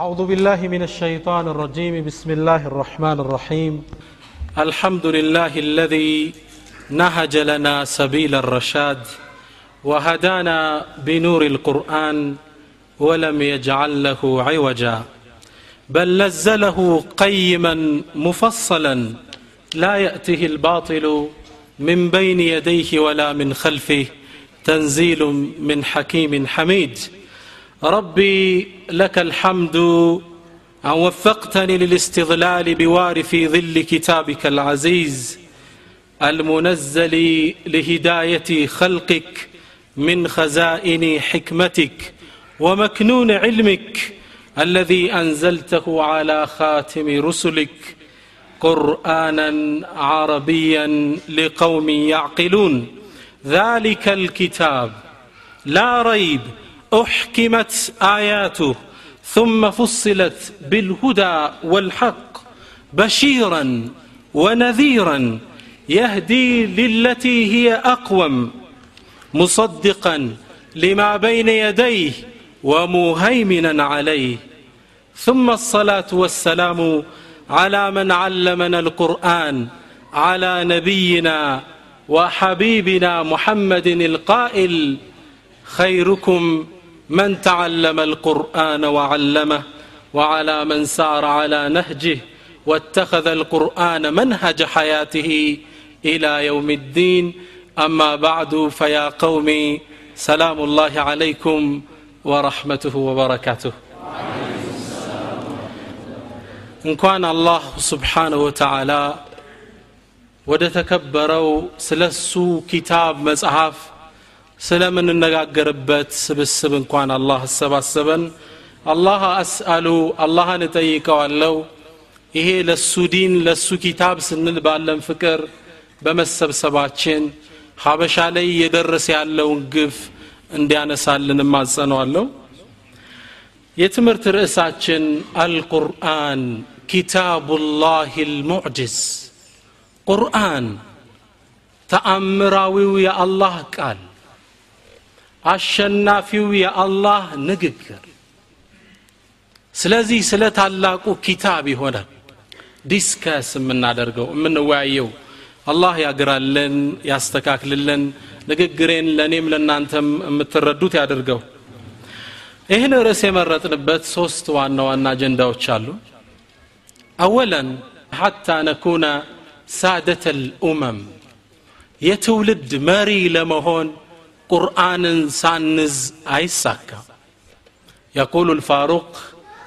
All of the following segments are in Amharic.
أعوذ بالله من الشيطان الرجيم. بسم الله الرحمن الرحيم. الحمد لله الذي نهج لنا سبيل الرشاد وهدانا بنور القرآن ولم يجعل له عوجا بل نزله قيما مفصلا لا يأته الباطل من بين يديه ولا من خلفه تنزيل من حكيم حميد. ربي لك الحمد. أن وفقتني للاستظلال بوارف ظل كتابك العزيز المنزل لهداية خلقك من خزائن حكمتك ومكنون علمك الذي أنزلته على خاتم رسلك قرآنا عربيا لقوم يعقلون. ذلك الكتاب لا ريب أحكمت آياته ثم فصلت بالهدى والحق بشيرا ونذيرا يهدي للتي هي أقوم مصدقا لما بين يديه ومهيمنا عليه. ثم الصلاة والسلام على من علمنا القرآن على نبينا وحبيبنا محمد القائل خيركم من تعلم القران وعلمه وعلى من سار على نهجه واتخذ القران منهج حياته الى يوم الدين اما بعد فيا قوم سلام الله عليكم ورحمته وبركاته እንኳን አላህ ስብሓንሁ ወተዓላ ወደ ተከበረው ስለ እሱ ኪታብ መጽሐፍ ስለምንነጋገርበት ስብስብ እንኳን አላህ አሰባሰበን። አላህ አስአሉ አላህን እጠይቀዋለው ይሄ ለሱ ዲን ለሱ ኪታብ ስንል ባለን ፍቅር በመሰብሰባችን ሀበሻ ላይ እየደረሰ ያለውን ግፍ እንዲያነሳልን እማጸነዋለሁ የትምህርት ርዕሳችን القرآن كتاب الله المعجز። ቁርአን ተአምራዊው የአላህ ቃል አሸናፊው የአላህ ንግግር። ስለዚህ ስለ ታላቁ ኪታብ ይሆናል discuss የምናደርገው የምንወያየው። አላህ ያግራልን ያስተካክልልን ንግግሬን ለእኔም ለእናንተም የምትረዱት ያደርገው ይህን ርዕስ የመረጥንበት ሶስት ዋና ዋና አጀንዳዎች አሉ። አወለን ሐታ ነኩነ ሳደተ ልኡመም የትውልድ መሪ ለመሆን ቁርአንን ሳንዝ አይሳካም يقول الفاروق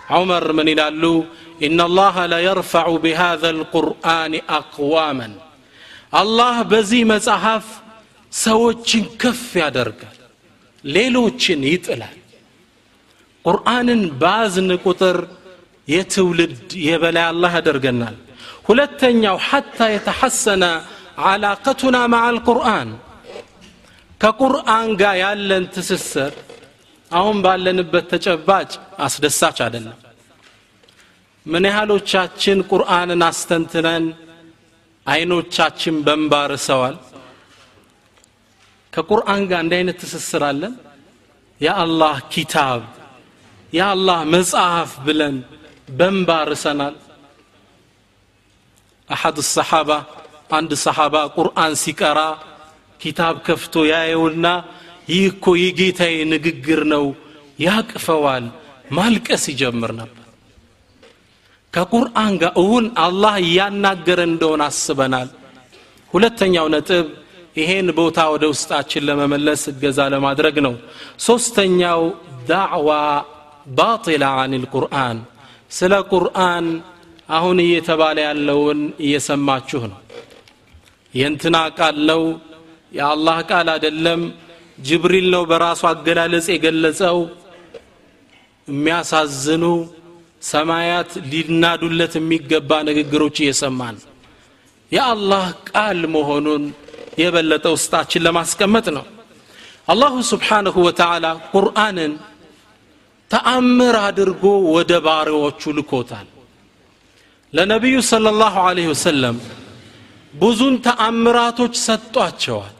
عمر من يلالو إن الله لا يرفع بهذا القرآن أقواما الله بزي مصحف ሰዎችን ከፍ ያደርጋል ሌሎችን ይጥላል ቁርአንን ባዝን ቁጥር የትውልድ የበላይ አላህ ያደርገናል ሁለተኛው ሐታ የተሐሰነ ዓላቀቱና ማዓ አልቁርአን ከቁርአን ጋር ያለን ትስስር አሁን ባለንበት ተጨባጭ አስደሳች አይደለም። ምን ያህሎቻችን ቁርአንን አስተንትነን አይኖቻችን በንባርሰዋል? ከቁርአን ጋር እንዲህ አይነት ትስስር አለን? የአላህ ኪታብ የአላህ መጽሐፍ ብለን በንባርሰናል። አሐድ ሰሓባ አንድ ሰሓባ ቁርአን ሲቀራ ኪታብ ከፍቶ ያየውና ይህ እኮ የጌታዬ ንግግር ነው ያቅፈዋል ማልቀስ ይጀምር ነበር። ከቁርአን ጋር እውን አላህ እያናገረ እንደሆነ አስበናል። ሁለተኛው ነጥብ ይሄን ቦታ ወደ ውስጣችን ለመመለስ እገዛ ለማድረግ ነው። ሶስተኛው ዳዕዋ ባጢላ አን ልቁርአን ስለ ቁርአን አሁን እየተባለ ያለውን እየሰማችሁ ነው። የእንትና ቃል ነው የአላህ ቃል አይደለም። ጅብሪል ነው በራሱ አገላለጽ የገለጸው። የሚያሳዝኑ ሰማያት ሊናዱለት የሚገባ ንግግሮች እየሰማን የአላህ ቃል መሆኑን የበለጠ ውስጣችን ለማስቀመጥ ነው። አላሁ ስብሓንሁ ወተዓላ ቁርአንን ተአምር አድርጎ ወደ ባሪዎቹ ልኮታል። ለነቢዩ صለ ላሁ ዐለይሂ ወሰለም ብዙን ተአምራቶች ሰጧቸዋል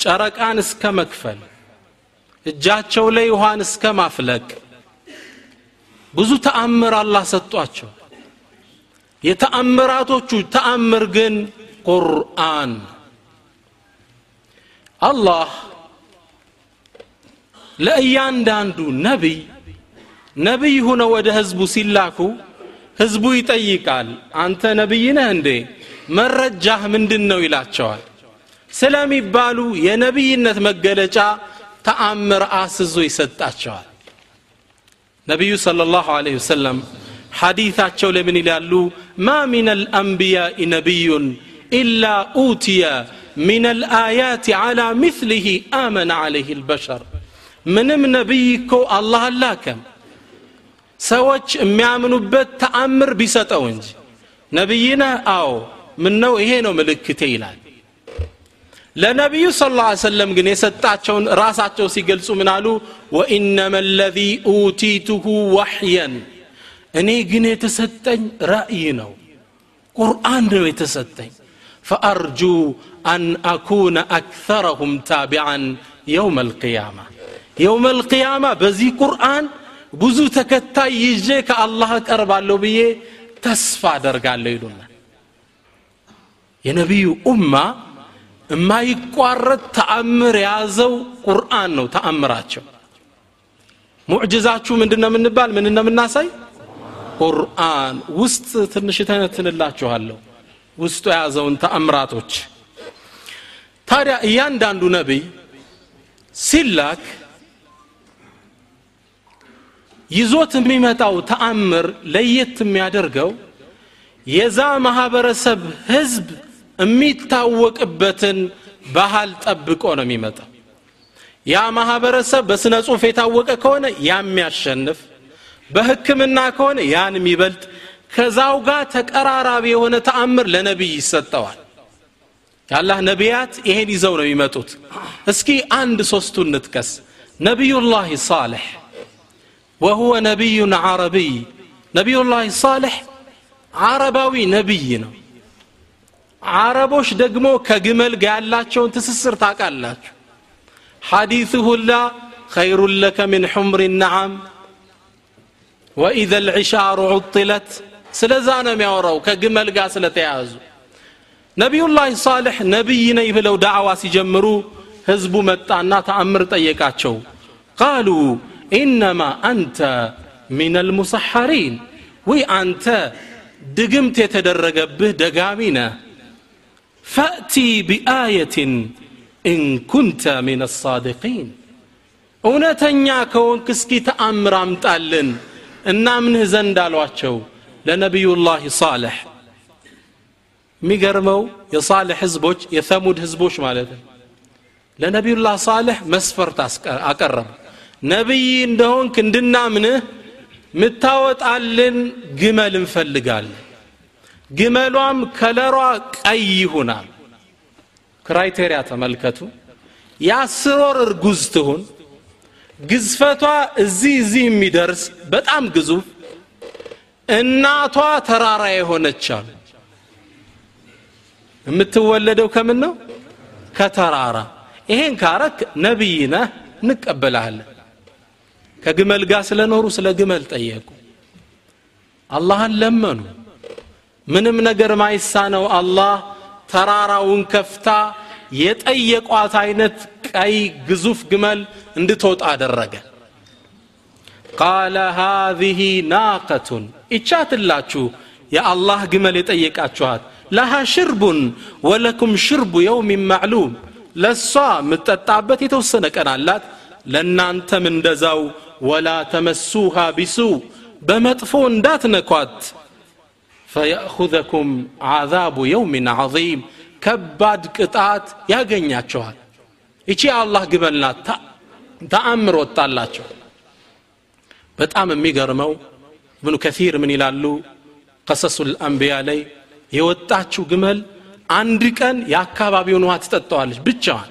ጨረቃን እስከ መክፈል እጃቸው ላይ ውሃን እስከ ማፍለቅ። ብዙ ተአምር አላህ ሰጧቸው። የተአምራቶቹ ተአምር ግን ቁርአን። አላህ ለእያንዳንዱ ነቢይ ነቢይ ሁነው ወደ ህዝቡ ሲላኩ ህዝቡ ይጠይቃል። አንተ ነቢይ ነህ እንዴ? መረጃህ ምንድን ነው ይላቸዋል ስለሚባሉ የነቢይነት መገለጫ ተአምር አስዞ ይሰጣቸዋል። ነቢዩ صለ ላሁ ለ ወሰለም ሐዲታቸው ለምን ይላሉ? ማ ምን አልአንብያኢ ነቢዩን ኢላ ኡትየ ምን አልአያት ዓላ ምትልህ አመነ ዓለህ ልበሸር ምንም ነቢይ እኮ አላህ አላከም። ሰዎች የሚያምኑበት ተአምር ቢሰጠው እንጂ። ነቢይነህ አዎ ምነው ይሄ ነው ምልክቴ ይላል። ለነቢዩ ስ ላ ሰለም ግን የሰጣቸውን ራሳቸው ሲገልጹ ምን አሉ? ወኢነማ ለዚ ኡቲቱሁ ዋሕየን እኔ ግን የተሰጠኝ ራእይ ነው ቁርአን ነው የተሰጠኝ። ፈአርጁ አን አኩነ አክተረሁም ታቢዓን የውም አልቅያማ የውም አልቅያማ በዚህ ቁርአን ብዙ ተከታይ ይዤ ከአላህ እቀርባለሁ ብዬ ተስፋ አደርጋለሁ ይሉናል። የነቢዩ ኡማ የማይቋረጥ ተአምር የያዘው ቁርአን ነው ተአምራቸው። ሙዕጅዛችሁ ምንድን ነው የምንባል? ምን እንደምናሳይ ቁርአን። ውስጥ ትንሽ ተነትንላችኋለሁ። ውስጡ የያዘውን ተአምራቶች። ታዲያ እያንዳንዱ ነቢይ ሲላክ ይዞት የሚመጣው ተአምር ለየት የሚያደርገው የዛ ማህበረሰብ ህዝብ የሚታወቅበትን ባህል ጠብቆ ነው የሚመጣ ያ ማህበረሰብ በስነ ጽሁፍ የታወቀ ከሆነ ያ የሚያሸንፍ በህክምና ከሆነ ያን የሚበልጥ ከዛው ጋር ተቀራራቢ የሆነ ተአምር ለነቢይ ይሰጠዋል። የአላህ ነቢያት ይሄን ይዘው ነው የሚመጡት። እስኪ አንድ ሶስቱ ንጥቀስ። ነቢዩላህ ሳልሕ ወሁወ ነቢዩን አረብይ ነቢዩላህ ሳልሕ ዓረባዊ ነቢይ ነው። አረቦች ደግሞ ከግመል ጋር ያላቸውን ትስስር ታውቃላችሁ። ሐዲث ሁላ خير لك من حمر النعم وإذا العشار عطلت ስለዛ ነው የሚያወራው ከግመል ጋር ስለተያያዙ። ነቢዩላህ ሳልሕ ነቢይ ነኝ ብለው ዳዕዋ ሲጀምሩ ህዝቡ መጣና ተአምር ጠየቃቸው። ቃሉ ኢነማ አንተ ሚን አልሙሰሐሪን ወይ አንተ ድግምት የተደረገብህ ደጋሚ ነህ። فأت بآية إن كنت من الصادقين እውነተኛ ከሆንክ እስኪ ተአምር አምጣልን። እናምንህ ዘንድ አሏቸው ለነቢዩላህ ሳልሕ። የሚገርመው የሳልሕ ህዝቦች የሰሙድ ህዝቦች ማለት ነው። ለነቢዩላህ ሳልሕ መስፈርት አቀረቡ ነቢይ እንደሆንክ እንድናምንህ ምታወጣልን ግመል እንፈልጋለን ግመሏም color ኣ ቀይ ይሁናል። criteria ተመልከቱ። የአስር ወር እርጉዝ ትሁን። ግዝፈቷ እዚህ እዚህ የሚደርስ በጣም ግዙፍ እናቷ ተራራ የሆነች አሉ። የምትወለደው ከምን ነው? ከተራራ። ይሄን ካረክ ነቢይ ነህ እንቀበልሃለን። ከግመል ጋር ስለኖሩ ስለ ግመል ጠየቁ። አላህን ለመኑ ምንም ነገር ማይሳነው አላህ ተራራውን ከፍታ የጠየቋት አይነት ቀይ ግዙፍ ግመል እንድትወጣ አደረገ። ቃለ ሃዚህ ናቀቱን። ይቻትላችሁ የአላህ ግመል የጠየቃችኋት። ለሃ ሽርቡን ወለኩም ሽርቡ የውሚን ማዕሉም። ለእሷ የምትጠጣበት የተወሰነ ቀን አላት። ለእናንተም እንደዛው። ወላ ተመሱሃ ቢሱ። በመጥፎ እንዳትነኳት ፈየእኹዘኩም ዓዛቡ የውሚን ዓظም ከባድ ቅጣት ያገኛቸዋል። ይቺ የአላህ ግመል ናት ተአምር ወጣላቸው። በጣም የሚገርመው እብኑ ከሲር ምን ይላሉ? ቀሰሱ ልአንቢያ ላይ የወጣችው ግመል አንድ ቀን የአካባቢውን ውሃ ትጠጣዋለች ብቻዋን።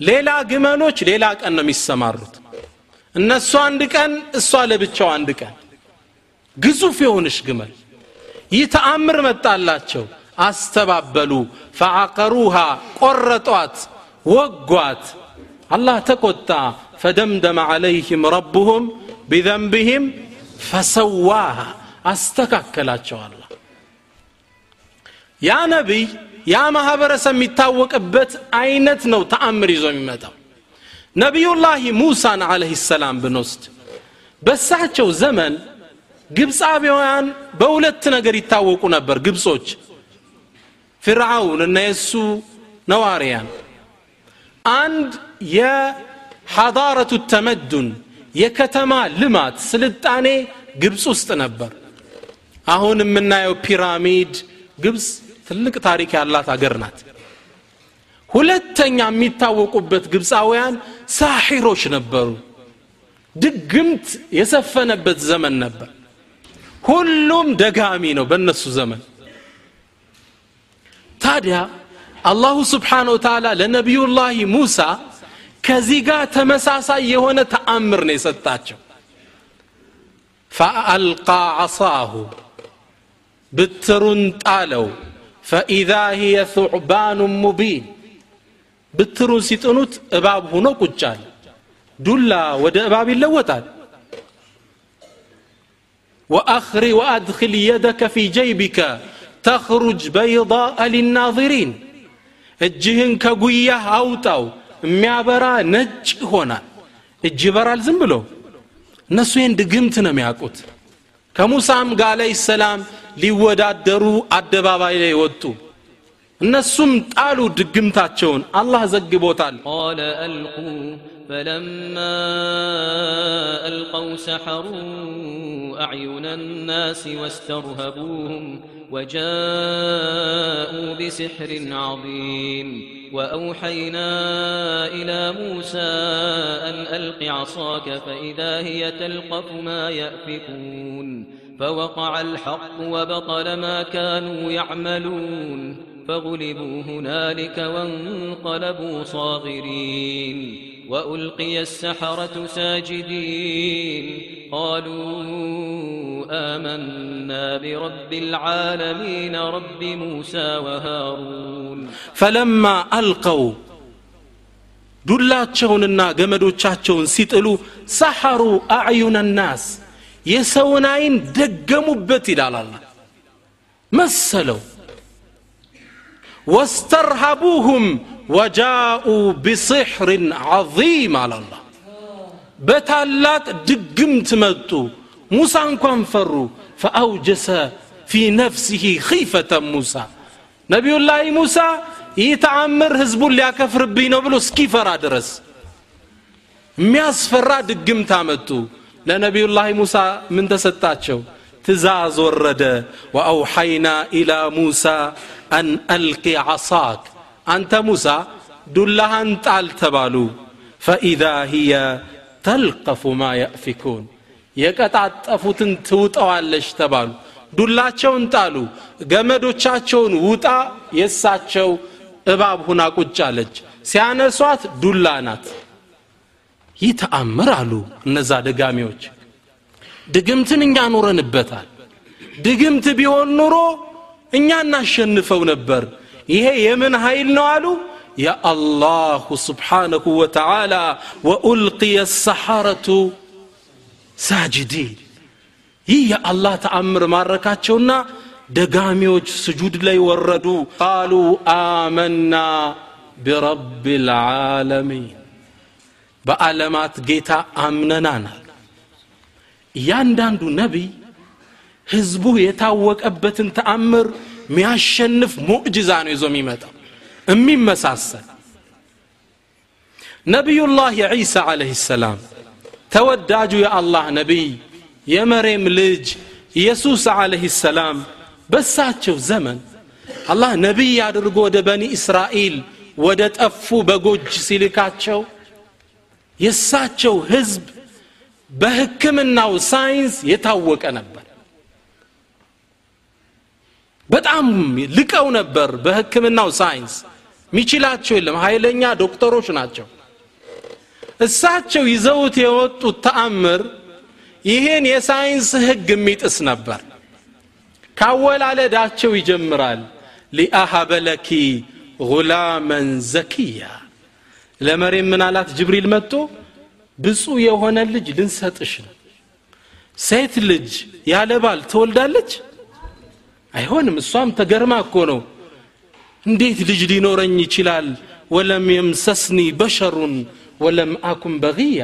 ሌላ ግመሎች ሌላ ቀን ነው የሚሰማሩት። እነሱ አንድ ቀን እሷ ለብቻው አንድ ቀን ግዙፍ የሆንሽ ግመል። ይህ ተአምር መጣላቸው። አስተባበሉ። ፈዓቀሩሃ ቆረጧት ወጓት። አላህ ተቆጣ። ፈደምደመ ዓለይህም ረቡሁም ቢዘንብህም ፈሰዋሃ። አስተካከላቸው አላ ያ ነቢይ ያ ማህበረሰብ የሚታወቅበት አይነት ነው ተአምር ይዞ የሚመጣው። ነቢዩላህ ሙሳን عليه السلام ብንወስድ በሳቸው ዘመን ግብፃዊያን በሁለት ነገር ይታወቁ ነበር። ግብጾች ፊርዓውን እና የሱ ነዋሪያን። አንድ የ حضارة التمدن የከተማ ልማት ስልጣኔ ግብፅ ውስጥ ነበር። አሁን የምናየው ፒራሚድ ግብፅ ትልቅ ታሪክ ያላት አገር ናት። ሁለተኛ የሚታወቁበት ግብፃውያን ሳሒሮች ነበሩ። ድግምት የሰፈነበት ዘመን ነበር ሁሉም ደጋሚ ነው በእነሱ ዘመን። ታዲያ አላሁ ስብሓን ወተላ ለነቢዩላህ ሙሳ ከዚህ ጋር ተመሳሳይ የሆነ ተአምር ነው የሰጣቸው። ፈአልቃ ዓሳሁ ብትሩን ጣለው። ፈኢዛ ሂየ ثዕባኑ ሙቢን ብትሩን ሲጥኑት እባብ ሆኖ ቁጫል ዱላ ወደ እባብ ይለወጣል وأخر وأدخل يدك في جيبك تخرج بيضاء للناظرين እጅህን ከጉያህ አውጣው የሚያበራ ነጭ ይሆናል እጅ ይበራል ዝም ብሎ እነሱ ይህን ድግምት ነው የሚያውቁት ከሙሳም ጋር አለህ ሰላም ሊወዳደሩ አደባባይ ላይ ወጡ እነሱም ጣሉ ድግምታቸውን አላህ ዘግቦታል قال ألقوا فلما ألقوا سحروا أعين الناس واسترهبوهم وجاءوا بسحر عظيم وأوحينا إلى موسى أن ألق عصاك فإذا هي تلقف ما يأفكون فوقع الحق وبطل ما كانوا يعملون فغلبوا هنالك وانقلبوا صاغرين وألقي السحرة ساجدين قالوا آمنا برب العالمين رب موسى وهارون ፈለማ አልቀው ዱላቸውንና ገመዶቻቸውን ሲጥሉ ሰሐሩ አዕዩነ ናስ የሰውን አይን ደገሙበት ይላል አላ መሰለው ወስተርሃቡሁም ወጃኡ ቢስሕርን ዐظም አለ አላ በታላቅ ድግምት መጡ ሙሳ እንኳን ፈሩ። ፈአውጀሰ ፊ ነፍሲህ ኺፈተ ሙሳ ነቢዩላህ ሙሳ ይህ ተአምር ህዝቡን ሊያከፍርብኝ ነው ብሎ እስኪፈራ ድረስ የሚያስፈራ ድግምት አመጡ ለነቢዩላህ ሙሳ ምን ተሰጣቸው? ትእዛዝ ወረደ። ወአውሐይና ኢላ ሙሳ አን አልቂ ዓሳክ አንተ ሙሳ ዱላሃን ጣል ተባሉ። ፈኢዛ ሂየ ተልቀፉ ማ የእፊኩን የቀጣጠፉትን ትውጠዋለች ተባሉ። ዱላቸውን ጣሉ ገመዶቻቸውን ውጣ የእሳቸው እባብ ሁና ቁጭ አለች። ሲያነሷት ዱላ ናት። ይህ አሉ እነዛ ደጋሚዎች። ድግምትን እኛ ኖረንበታል። ድግምት ቢሆን ኑሮ እኛ እናሸንፈው ነበር ይሄ የምን ኃይል ነው አሉ? የአላሁ ስብሓነሁ ወተዓላ ወኡልቅየ ሰሐረቱ ሳጅዲን። ይህ የአላህ ተአምር ማረካቸውና ደጋሚዎች ስጁድ ላይ ወረዱ። ቃሉ አመና ቢረብ ልዓለሚን በዓለማት ጌታ አምነናናል። እያንዳንዱ ነቢይ ህዝቡ የታወቀበትን ተአምር ሚያሸንፍ ሙዕጅዛ ነው ይዞ የሚመጣው የሚመሳሰል። ነቢዩላህ ዒሳ ዓለህ ሰላም ተወዳጁ የአላህ ነቢይ የመሬም ልጅ ኢየሱስ ዓለህ ሰላም በሳቸው ዘመን አላህ ነቢይ አድርጎ ወደ በኒ እስራኤል ወደ ጠፉ በጎጅ ሲልካቸው የእሳቸው ህዝብ በህክምናው ሳይንስ የታወቀ ነበር በጣም ልቀው ነበር በህክምናው ሳይንስ። ሚችላቸው የለም ኃይለኛ ዶክተሮች ናቸው። እሳቸው ይዘውት የወጡት ተአምር ይህን የሳይንስ ህግ የሚጥስ ነበር። ከአወላለዳቸው ይጀምራል። لأهب لك غلاما زكيا። ለመርየም ምን አላት? ጅብሪል መጥቶ ብፁ የሆነ ልጅ ልንሰጥሽ ነው። ሴት ልጅ ያለ ባል ትወልዳለች አይሆንም። እሷም ተገርማ እኮ ነው። እንዴት ልጅ ሊኖረኝ ይችላል? ወለም የምሰስኒ በሸሩን ወለም አኩን በግያ።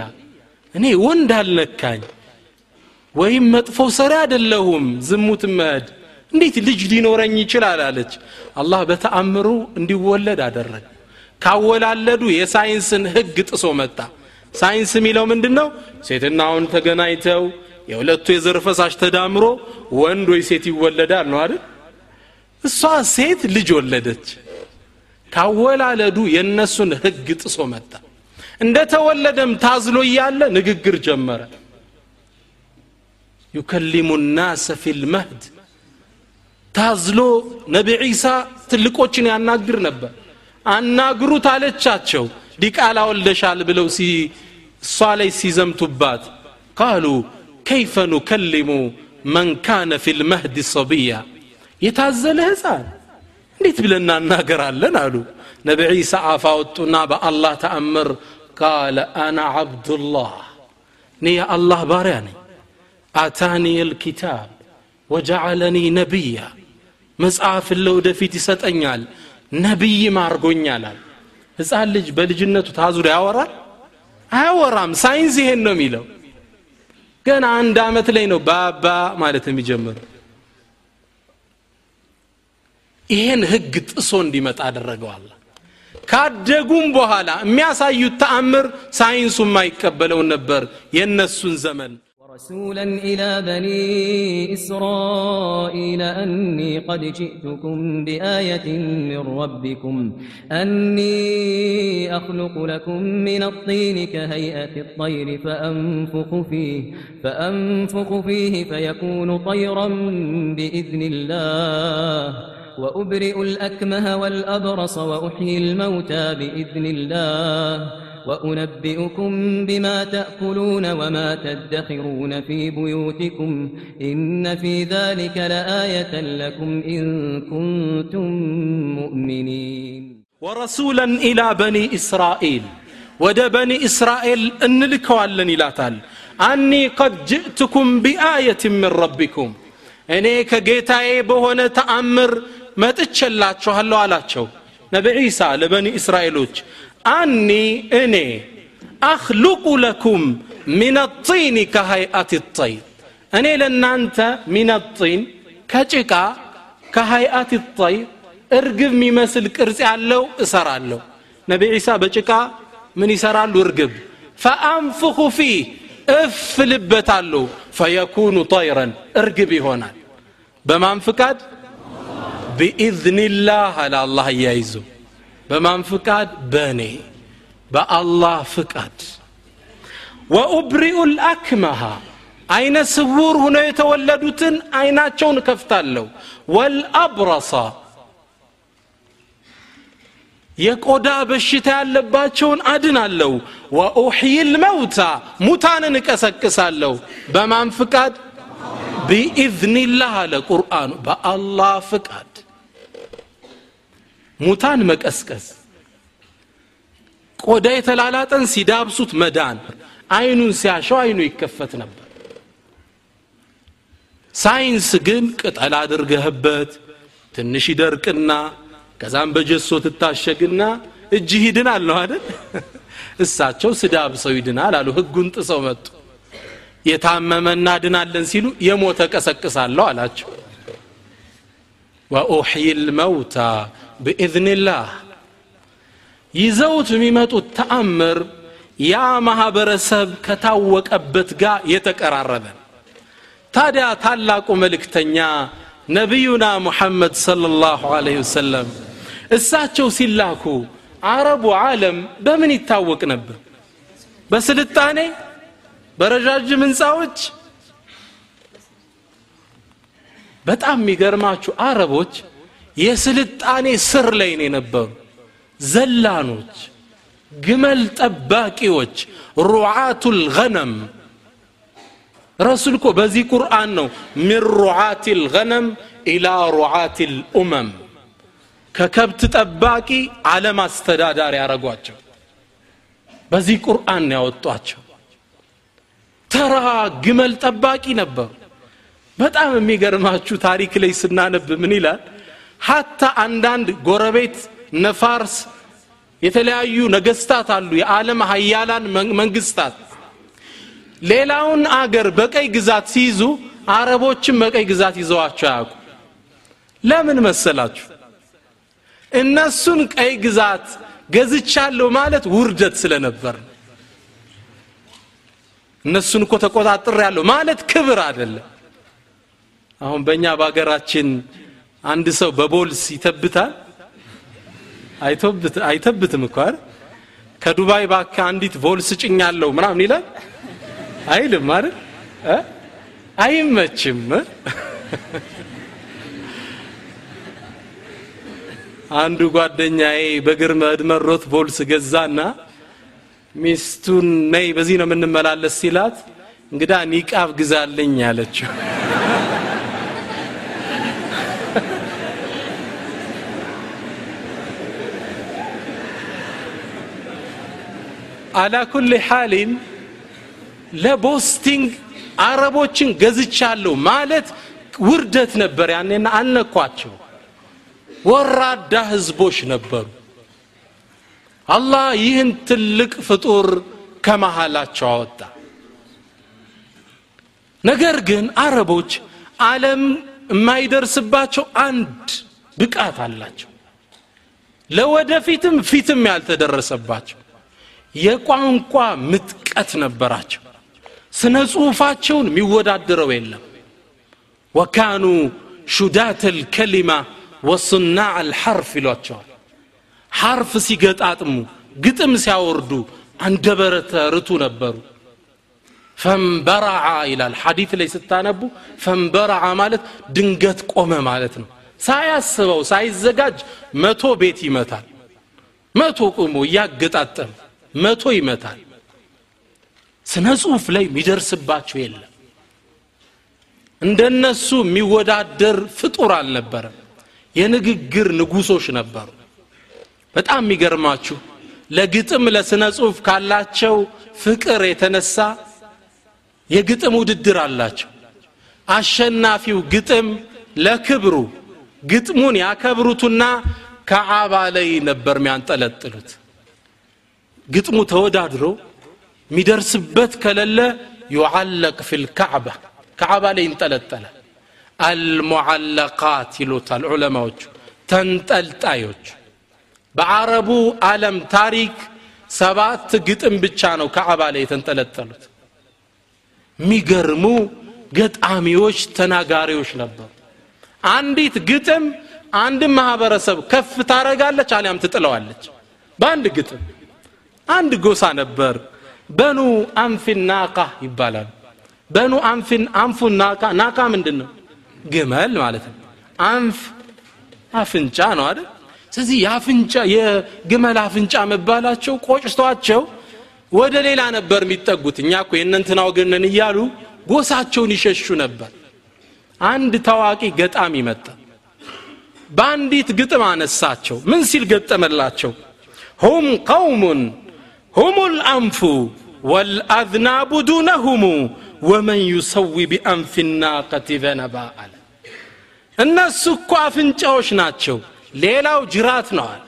እኔ ወንድ አልነካኝ ወይም መጥፎ ሰሪ አይደለሁም። ዝሙት መድ እንዴት ልጅ ሊኖረኝ ይችላል? አለች። አላህ በተአምሩ እንዲወለድ አደረገ። ካወላለዱ የሳይንስን ህግ ጥሶ መጣ። ሳይንስ የሚለው ምንድን ነው ሴትና ተገናኝተው የሁለቱ የዘር ፈሳሽ ተዳምሮ ወንድ ወይ ሴት ይወለዳል ነው አይደል? እሷ ሴት ልጅ ወለደች። ከአወላለዱ የእነሱን ህግ ጥሶ መጣ። እንደተወለደም ታዝሎ እያለ ንግግር ጀመረ። يكلم الناس في المهد ታዝሎ ነቢ ዒሳ ትልቆችን ያናግር ነበር። አናግሩት አለቻቸው። ዲቃላ ወልደሻል ብለው እሷ ላይ ሲዘምቱባት። ቃሉ ከይፈ ኑከሊሙ መን ካነ ፊ ልመህድ ሰብያ የታዘለ ህፃን እንዴት ብለን እናናገራለን አሉ። ነቢ ዒሳ አፍ አወጡና በአላህ ተአምር ቃለ አና ዓብዱላህ እኔ የአላህ ባሪያ ነኝ። አታኒ ልኪታብ ወጀዓለኒ ነቢያ መጽሐፍን ለወደፊት ይሰጠኛል ነቢይም አርጎኛል ህፃን ልጅ በልጅነቱ ታዝሎ ያወራል? አያወራም። ሳይንስ ይሄን ነው የሚለው ገና አንድ አመት ላይ ነው ባባ ማለት የሚጀምረው። ይሄን ህግ ጥሶ እንዲመጣ አደረገው አላህ ካደጉም በኋላ የሚያሳዩት ተአምር ሳይንሱ የማይቀበለውን ነበር የእነሱን ዘመን ورسولا إلى بني إسرائيل أني قد جئتكم بآية من ربكم. أني أخلق لكم من الطين كهيئة الطير فأنفخ فيه فأنفخ فيه فيكون طيرا بإذن الله. وأبرئ الأكمه والأبرص وأحيي الموتى بإذن الله. وأنبئكم بما تأكلون وما تدخرون في بيوتكم إن في ذلك لآية لكم إن كنتم مؤمنين ورسولا إلى بني إسرائيل ወደ በኒ እስራኤል እንልከዋለን ይላታል አኒ ቀድ ጅእትኩም ቢአየት ምን ረቢኩም እኔ ከጌታዬ በሆነ ተአምር መጥቼላችኋለሁ አላቸው ነቢ ዒሳ ለበኒ እስራኤሎች አኒ እኔ አኽሉቁ ለኩም ሚን ጢን ከሀይአት ጠይር እኔ ለእናንተ ሚን ጢን ከጭቃ ከሀይአት ጠይር እርግብ የሚመስል ቅርጽ ያለው እሰራለሁ ነቢ ዒሳ በጭቃ ምን ይሰራሉ እርግብ ፈአንፍኹ ፊህ እፍ ልበታለሁ ፈየኩኑ ጠይረን እርግብ ይሆናል በማን ፍቃድ ቢኢዝኒላህ አለ አላህ እያይዞ በማን ፍቃድ? በእኔ በአላህ ፍቃድ። ወኡብሪኡ ልአክመሃ አይነ ስውር ሁነው የተወለዱትን አይናቸውን እከፍታለሁ። ወልአብረሳ የቆዳ በሽታ ያለባቸውን አድናለሁ። ወኡሕይ ልመውታ ሙታንን እቀሰቅሳለሁ። በማን ፍቃድ? بإذن الله አለ ቁርአኑ። በአላህ ፍቃድ ሙታን መቀስቀስ። ቆዳ የተላላጠን ሲዳብሱት መዳን። አይኑን ሲያሸው አይኑ ይከፈት ነበር። ሳይንስ ግን ቅጠል አድርገህበት ትንሽ ይደርቅና ከዛም በጀሶ ትታሸግና እጅህ ይድናል ነው አይደል? እሳቸው ስዳብሰው ይድናል አሉ። ህጉን ጥሰው መጡ። የታመመ እናድናለን ሲሉ የሞተ ቀሰቅሳለሁ አላቸው ወኡሕይ ልመውታ ብኢዝንላህ ይዘውት የሚመጡት ተአምር ያ ማህበረሰብ ከታወቀበት ጋር የተቀራረበ። ታዲያ ታላቁ መልእክተኛ ነቢዩና ሙሐመድ ሰለላሁ ዐለይሂ ወሰለም እሳቸው ሲላኩ አረቡ ዓለም በምን ይታወቅ ነበር? በስልጣኔ? በረጃጅም ህንፃዎች በጣም የሚገርማችሁ አረቦች የስልጣኔ ስር ላይ ነው የነበሩ። ዘላኖች ግመል ጠባቂዎች ሩዓቱል ገነም። ረሱል እኮ በዚህ ቁርአን ነው ሚን ሩዓት ልገነም ኢላ ሩዓት ልኡመም ከከብት ጠባቂ ዓለም አስተዳዳሪ ያረጓቸው በዚህ ቁርአን ያወጧቸው። ተራ ግመል ጠባቂ ነበሩ በጣም የሚገርማችሁ ታሪክ ላይ ስናነብ ምን ይላል? ሀታ አንዳንድ ጎረቤት ነፋርስ የተለያዩ ነገስታት አሉ የዓለም ሀያላን መንግስታት። ሌላውን አገር በቀይ ግዛት ሲይዙ አረቦችን በቀይ ግዛት ይዘዋቸው አያውቁ። ለምን መሰላችሁ? እነሱን ቀይ ግዛት ገዝቻለሁ ማለት ውርደት ስለነበር እነሱን እኮ ተቆጣጥር ያለው ማለት ክብር አይደለም አሁን በእኛ በሀገራችን አንድ ሰው በቦልስ ይተብታል አይተብትም እኮ ከዱባይ ባካ አንዲት ቮልስ ጭኛለሁ ምናምን ይላል? አይልም አይደል? አይመችም። አንዱ ጓደኛዬ በግር መድመሮት ቮልስ ገዛና ሚስቱን ነይ በዚህ ነው የምንመላለስ ሲላት እንግዳ ኒቃብ ግዛልኝ ያለችው አላ ኩል ሓሊን ለቦስቲንግ አረቦችን ገዝቻለሁ ማለት ውርደት ነበር ያኔና አልነኳቸው ወራዳ ህዝቦች ነበሩ። አላህ ይህን ትልቅ ፍጡር ከመሃላቸው አወጣ። ነገር ግን አረቦች ዓለም የማይደርስባቸው አንድ ብቃት አላቸው። ለወደፊትም ፊትም ያልተደረሰባቸው የቋንቋ ምጥቀት ነበራቸው። ስነ ጽሁፋቸውን የሚወዳደረው የለም። ወካኑ ሹዳት ልከሊማ ወሱናዕ አልሐርፍ ይሏቸዋል። ሐርፍ ሲገጣጥሙ ግጥም ሲያወርዱ አንደበረተ ርቱ ነበሩ። ፈንበረዓ ይላል። ሐዲት ላይ ስታነቡ ፈንበረዓ ማለት ድንገት ቆመ ማለት ነው። ሳያስበው ሳይዘጋጅ መቶ ቤት ይመታል። መቶ ቁሞ እያገጣጠመ መቶ ይመታል። ስነ ጽሁፍ ላይ የሚደርስባቸው የለም። እንደነሱ የሚወዳደር ፍጡር አልነበረም። የንግግር ንጉሶች ነበሩ። በጣም የሚገርማችሁ ለግጥም ለስነ ጽሁፍ ካላቸው ፍቅር የተነሳ የግጥም ውድድር አላቸው። አሸናፊው ግጥም ለክብሩ ግጥሙን ያከብሩትና ከዓባ ላይ ነበር የሚያንጠለጥሉት ግጥሙ ተወዳድሮ የሚደርስበት ከሌለ ዩዓለቅ ፊ ልካዕባ ካዕባ ላይ ይንጠለጠላል። አልሙዓለቃት ይሉታል ዑለማዎቹ ተንጠልጣዮች። በአረቡ ዓለም ታሪክ ሰባት ግጥም ብቻ ነው ካዕባ ላይ የተንጠለጠሉት። የሚገርሙ ገጣሚዎች ተናጋሪዎች ነበሩ። አንዲት ግጥም አንድን ማህበረሰብ ከፍ ታረጋለች አሊያም ትጥለዋለች። በአንድ ግጥም አንድ ጎሳ ነበር። በኑ አንፊን ናቃ ይባላል። በኑ አንፊን አንፉ ናቃ ናቃ ምንድን ነው ግመል ማለት ነው። አንፍ አፍንጫ ነው አይደል? ስለዚህ የአፍንጫ የግመል አፍንጫ መባላቸው ቆጭቷቸው ወደ ሌላ ነበር የሚጠጉት። እኛ እኮ የእነንትና ወገነን እያሉ ጎሳቸውን ይሸሹ ነበር። አንድ ታዋቂ ገጣሚ መጣ። በአንዲት ግጥም አነሳቸው። ምን ሲል ገጠመላቸው? ሁም ቀውሙን ሁሙ ልአንፉ ወልአዝናቡ ዱነሁሙ ወመን ዩሰዊ ቢአንፊ ናቀቲ ዘነባ አለ እነሱ እኮ አፍንጫዎች ናቸው ሌላው ጅራት ነዋል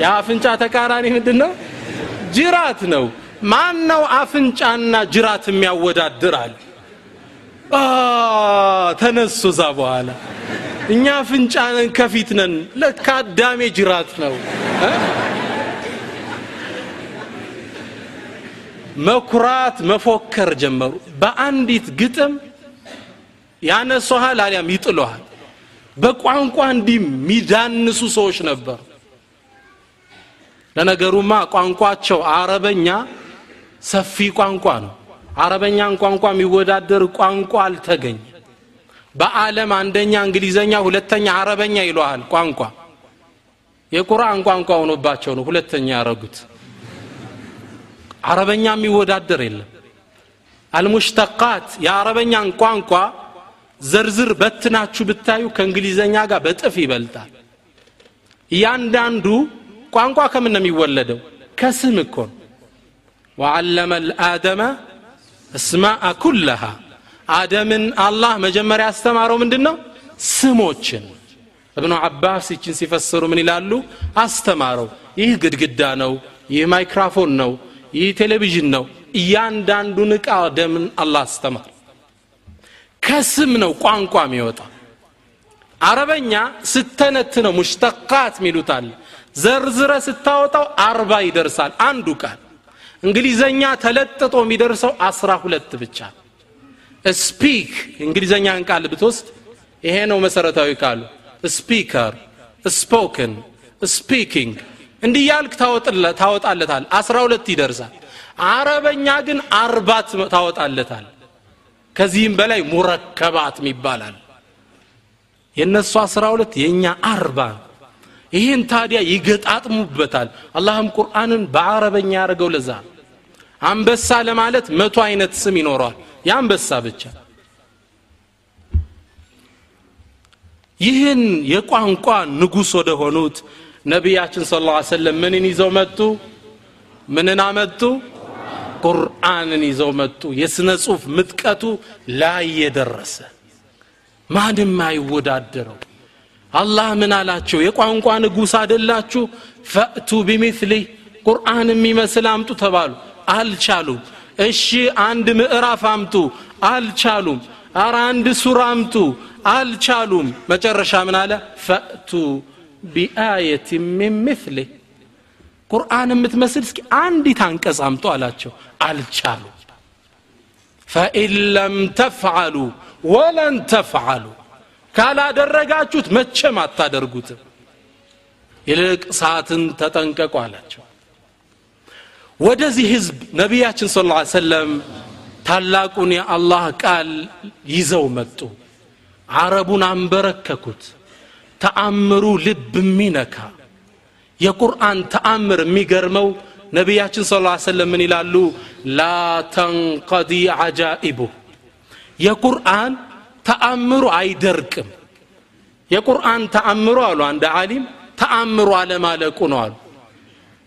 የአፍንጫ ተቃራኒ ምንድን ነው ጅራት ነው። ማን ነው አፍንጫና ጅራት የሚያወዳድራል ተነሱ እዛ በኋላ። እኛ አፍንጫንን ከፊት ነን። ለካ አዳሜ ጅራት ነው። መኩራት መፎከር ጀመሩ። በአንዲት ግጥም ያነሷሃል አሊያም ይጥሉሃል በቋንቋ እንዲህ የሚዳንሱ ሰዎች ነበሩ። ለነገሩማ ቋንቋቸው አረበኛ ሰፊ ቋንቋ ነው። አረበኛን ቋንቋ የሚወዳደር ቋንቋ አልተገኘ በአለም አንደኛ እንግሊዘኛ ሁለተኛ አረበኛ ይለዋል ቋንቋ። የቁርአን ቋንቋ ሆኖባቸው ነው ሁለተኛ ያረጉት አረበኛ የሚወዳደር የለም። አልሙሽተቃት የአረበኛን ቋንቋ ዘርዝር በትናችሁ ብታዩ ከእንግሊዘኛ ጋር በጥፍ ይበልጣል። እያንዳንዱ ቋንቋ ከምን ነው የሚወለደው? ከስም እኮ ነው። ወዓለመ ልአደመ እስማአ ኩለሃ። አደምን አላህ መጀመሪያ ያስተማረው ምንድን ነው ስሞችን። እብኑ አባስ ይችን ሲፈስሩ ምን ይላሉ? አስተማረው። ይህ ግድግዳ ነው ይህ ማይክራፎን ነው ይህ ቴሌቪዥን ነው። እያንዳንዱን ዕቃ አደምን አላህ አስተማር ከስም ነው ቋንቋ የሚወጣ። አረበኛ ስተነትነው ሙሽተቃት ሚሉታል ዘርዝረ ስታወጣው አርባ ይደርሳል አንዱ ቃል። እንግሊዘኛ ተለጥጦ የሚደርሰው አስራ ሁለት ብቻ። ስፒክ እንግሊዘኛን ቃል ብትወስድ ይሄ ነው መሰረታዊ ቃሉ። speaker spoken speaking እንዲህ ያልክ ታወጣለታል። አስራ ሁለት ይደርሳል። አረበኛ ግን አርባ ታወጣለታል። ከዚህም በላይ مركبات ይባላል። የእነሱ አስራ ሁለት የእኛ አርባ ይህን ታዲያ ይገጣጥሙበታል። አላህም ቁርአንን በአረበኛ ያደርገው ለዛ አንበሳ ለማለት መቶ አይነት ስም ይኖረዋል። የአንበሳ ብቻ። ይህን የቋንቋ ንጉሥ ወደ ሆኑት ነቢያችን ስለ ላ ሰለም ምንን ይዘው መጡ? ምንን አመጡ? ቁርአንን ይዘው መጡ። የሥነ ጽሑፍ ምጥቀቱ ላይ የደረሰ። ማንም አይወዳደረው። አላህ ምን አላቸው? የቋንቋ ንጉሥ አደላችሁ ፈእቱ ቢሚስሊህ ቁርአን የሚመስል አምጡ ተባሉ። አልቻሉም። እሺ አንድ ምዕራፍ አምጡ። አልቻሉም። አረ አንድ ሱራ አምጡ። አልቻሉም። መጨረሻ ምን አለ? ፈእቱ ቢአየት ሚን ቁርአን የምትመስል እስኪ አንዲት አንቀጽ አምጡ አላቸው። አልቻሉም ፈኢን ለም ተፍዓሉ ወለን ተፍዓሉ። ካላደረጋችሁት መቼም አታደርጉትም። ይልቅ ሰዓትን ተጠንቀቁ አላቸው። ወደዚህ ህዝብ ነቢያችን ስለ ላ ሰለም ታላቁን የአላህ ቃል ይዘው መጡ። አረቡን አንበረከኩት ተአምሩ ልብ የሚነካ የቁርአን ተአምር የሚገርመው ነቢያችን ስ ሰለም ምን ይላሉ? ላ ተንቀዲ አጃኢቡ የቁርአን ተአምሩ አይደርቅም። የቁርአን ተአምሩ አሉ አንድ ዓሊም ተአምሩ አለማለቁ ነው አሉ።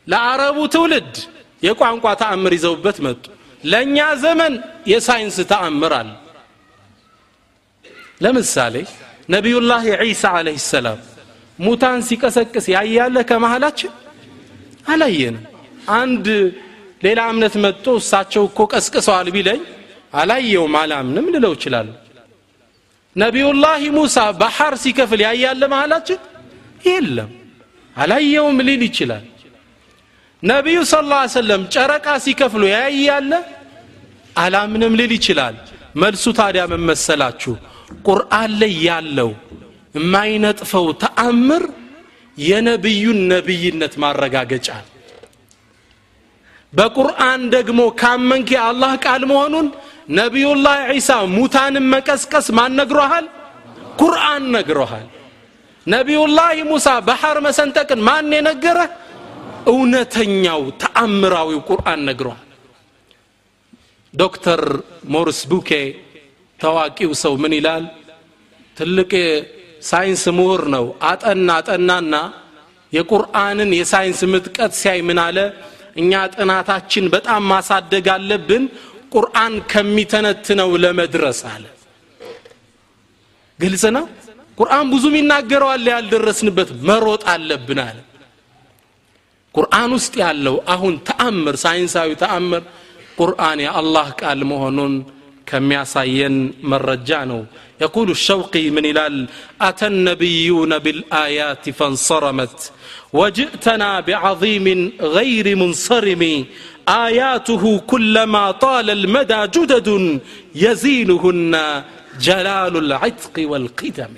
ለአረቡ ትውልድ የቋንቋ ተአምር ይዘውበት መጡ። ለእኛ ዘመን የሳይንስ ተአምር አለ። ለምሳሌ ነቢዩላህ ዒሳ አለህ ሰላም ሙታን ሲቀሰቅስ ያያለ ከመሃላችን? አላየንም። አንድ ሌላ እምነት መጥቶ እሳቸው እኮ ቀስቅሰዋል ቢለኝ አላየውም አላምንም ልለው ይችላሉ ነቢዩላህ ሙሳ ባህር ሲከፍል ያያለ መሃላችን? የለም። አላየውም ሊል ይችላል። ነቢዩ ስ ሰለም ጨረቃ ሲከፍሉ ያያለ? አላምንም ሊል ይችላል። መልሱ ታዲያ መመሰላችሁ ቁርአን ላይ ያለው የማይነጥፈው ተአምር የነቢዩን ነቢይነት ማረጋገጫ። በቁርአን ደግሞ ካመንክ የአላህ ቃል መሆኑን ነቢዩላህ ዒሳ ሙታንን መቀስቀስ ማን ነግሮሃል? ቁርአን ነግሮሃል። ነቢዩላህ ሙሳ ባህር መሰንጠቅን ማን የነገረ እውነተኛው ተአምራዊው ቁርአን ነግሯል ዶክተር ሞሪስ ቡኬ ታዋቂው ሰው ምን ይላል? ትልቅ ሳይንስ ምሁር ነው። አጠና አጠናና የቁርአንን የሳይንስ ምጥቀት ሲያይ ምን አለ? እኛ ጥናታችን በጣም ማሳደግ አለብን ቁርአን ከሚተነትነው ለመድረስ አለ። ግልጽ ነው? ቁርአን ብዙም ይናገረዋል ያልደረስንበት መሮጥ አለብን አለ። ቁርአን ውስጥ ያለው አሁን ተአምር ሳይንሳዊ ተአምር ቁርአን የአላህ ቃል መሆኑን ከሚያሳየን መረጃ ነው يقول الشوقي من إلال أتى النبيون بالآيات فانصرمت وجئتنا بعظيم غير منصرم آياته كلما طال المدى جدد يزينهن جلال العتق والقدم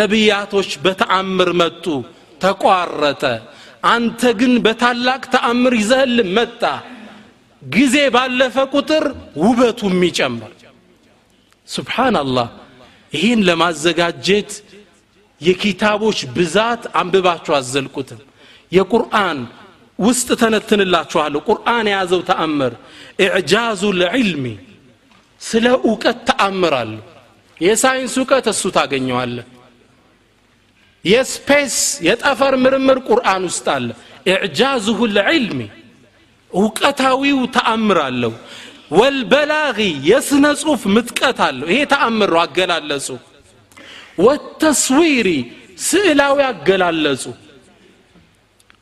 نبياتوش بتعمر متو تقارت አንተ ግን በታላቅ ተአምር ይዘህል መጣ ጊዜ ባለፈ ቁጥር ውበቱ የሚጨምር ስብሓናላህ ይህን ለማዘጋጀት የኪታቦች ብዛት አንብባችሁ አዘልቁትም። የቁርአን ውስጥ ተነትንላችኋለሁ። ቁርአን የያዘው ተአምር الإعجاز العلمي ስለ እውቀት ተአምር አለው። የሳይንስ እውቀት እሱ ታገኘዋለህ። የ space የጠፈር ምርምር ቁርአን ውስጥ አለ። إعجازه العلمي እውቀታዊው ተአምር አለው ወልበላጊ የስነ ጽሁፍ ምጥቀት አለው ይሄ ተአምር ነው አገላለጹ ወተስዊሪ ስዕላዊ አገላለጹ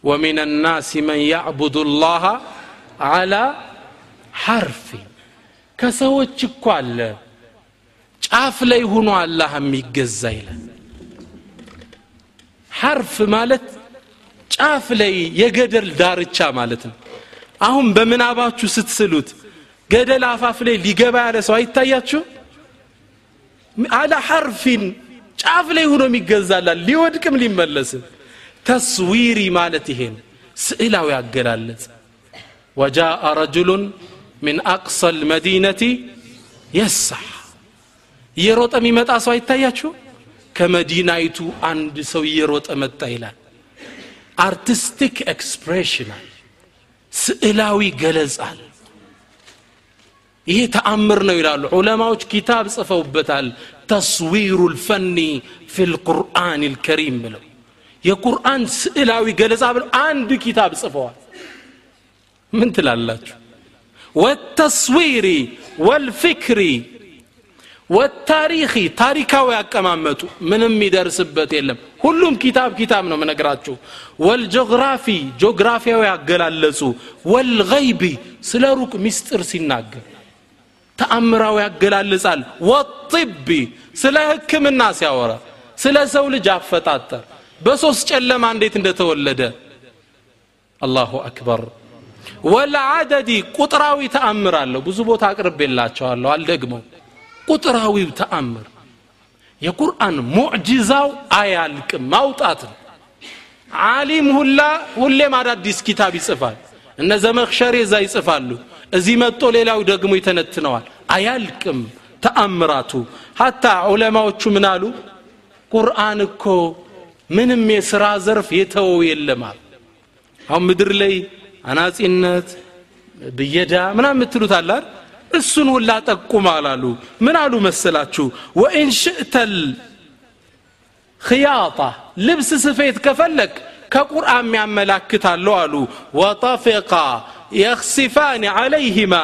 ومن الناس من يعبد الله على حرف ከሰዎች እኮ አለ ጫፍ ላይ ሆኖ አላህ የሚገዛ ይላል ሐርፍ ማለት ጫፍ ላይ የገደል ዳርቻ ማለት ነው አሁን በምናባችሁ ስትስሉት ገደል አፋፍ ላይ ሊገባ ያለ ሰው አይታያችሁ? على حرف ጫፍ ላይ ሆኖ የሚገዛላል ሊወድቅም ሊመለስም تصويري ማለት ይሄን ስዕላዊ አገላለጽ። وجاء رجل من أقصى المدينة يسعى እየሮጠ የሚመጣ ሰው አይታያችሁ? ከመዲናይቱ አንድ ሰው እየሮጠ መጣ ይላል። artistic expressional ስዕላዊ ገለጻል ይሄ ተአምር ነው ይላሉ። ዑለማዎች ኪታብ ጽፈውበታል። ተስዊሩ ልፈኒ ፊ ልቁርአን ልከሪም ብለው። የቁርአን ስዕላዊ ገለጻ ብለው አንድ ኪታብ ጽፈዋል። ምን ትላላችሁ? ወተስዊሪ ወልፊክሪ ወታሪኺ ታሪካዊ አቀማመጡ ምንም የሚደርስበት የለም። ሁሉም ኪታብ ኪታብ ነው መነግራችሁ ወልጂኦግራፊ ጂኦግራፊያዊ አገላለጹ ወልገይቢ ስለ ሩቅ ሚስጥር ሲናገር ተአምራዊ ያገላልጻል። ወጢቢ ስለ ህክምና ሲያወራ ስለ ሰው ልጅ አፈጣጠር በሶስት ጨለማ እንዴት እንደተወለደ አላሁ አክበር። ወልዓደዲ ቁጥራዊ ተአምር አለው። ብዙ ቦታ አቅርቤላቸዋለሁ። አልደግመው ቁጥራዊው ተአምር። የቁርአን ሙዕጂዛው አያልቅም ማውጣት ነው። ዓሊም ሁላ ሁሌም አዳዲስ ኪታብ ይጽፋል። እነ ዘመክሸሬ እዛ ይጽፋሉ። እዚህ መጥቶ ሌላው ደግሞ ይተነትነዋል። አያልቅም ተአምራቱ። ሀታ ዑለማዎቹ ምን አሉ? ቁርአን እኮ ምንም የሥራ ዘርፍ የተወው የለማል አሁን ምድር ላይ አናጺነት ብየዳ ምናምን የምትሉት አላል እሱን ሁላ ጠቁም አላሉ ምን አሉ መሰላችሁ ወኢን ሽእተል ክያጣ ልብስ ስፌት ከፈለግ ከቁርአን የሚያመላክታለሁ አሉ ወጠፊቃ የክሲፋን ዓለይህማ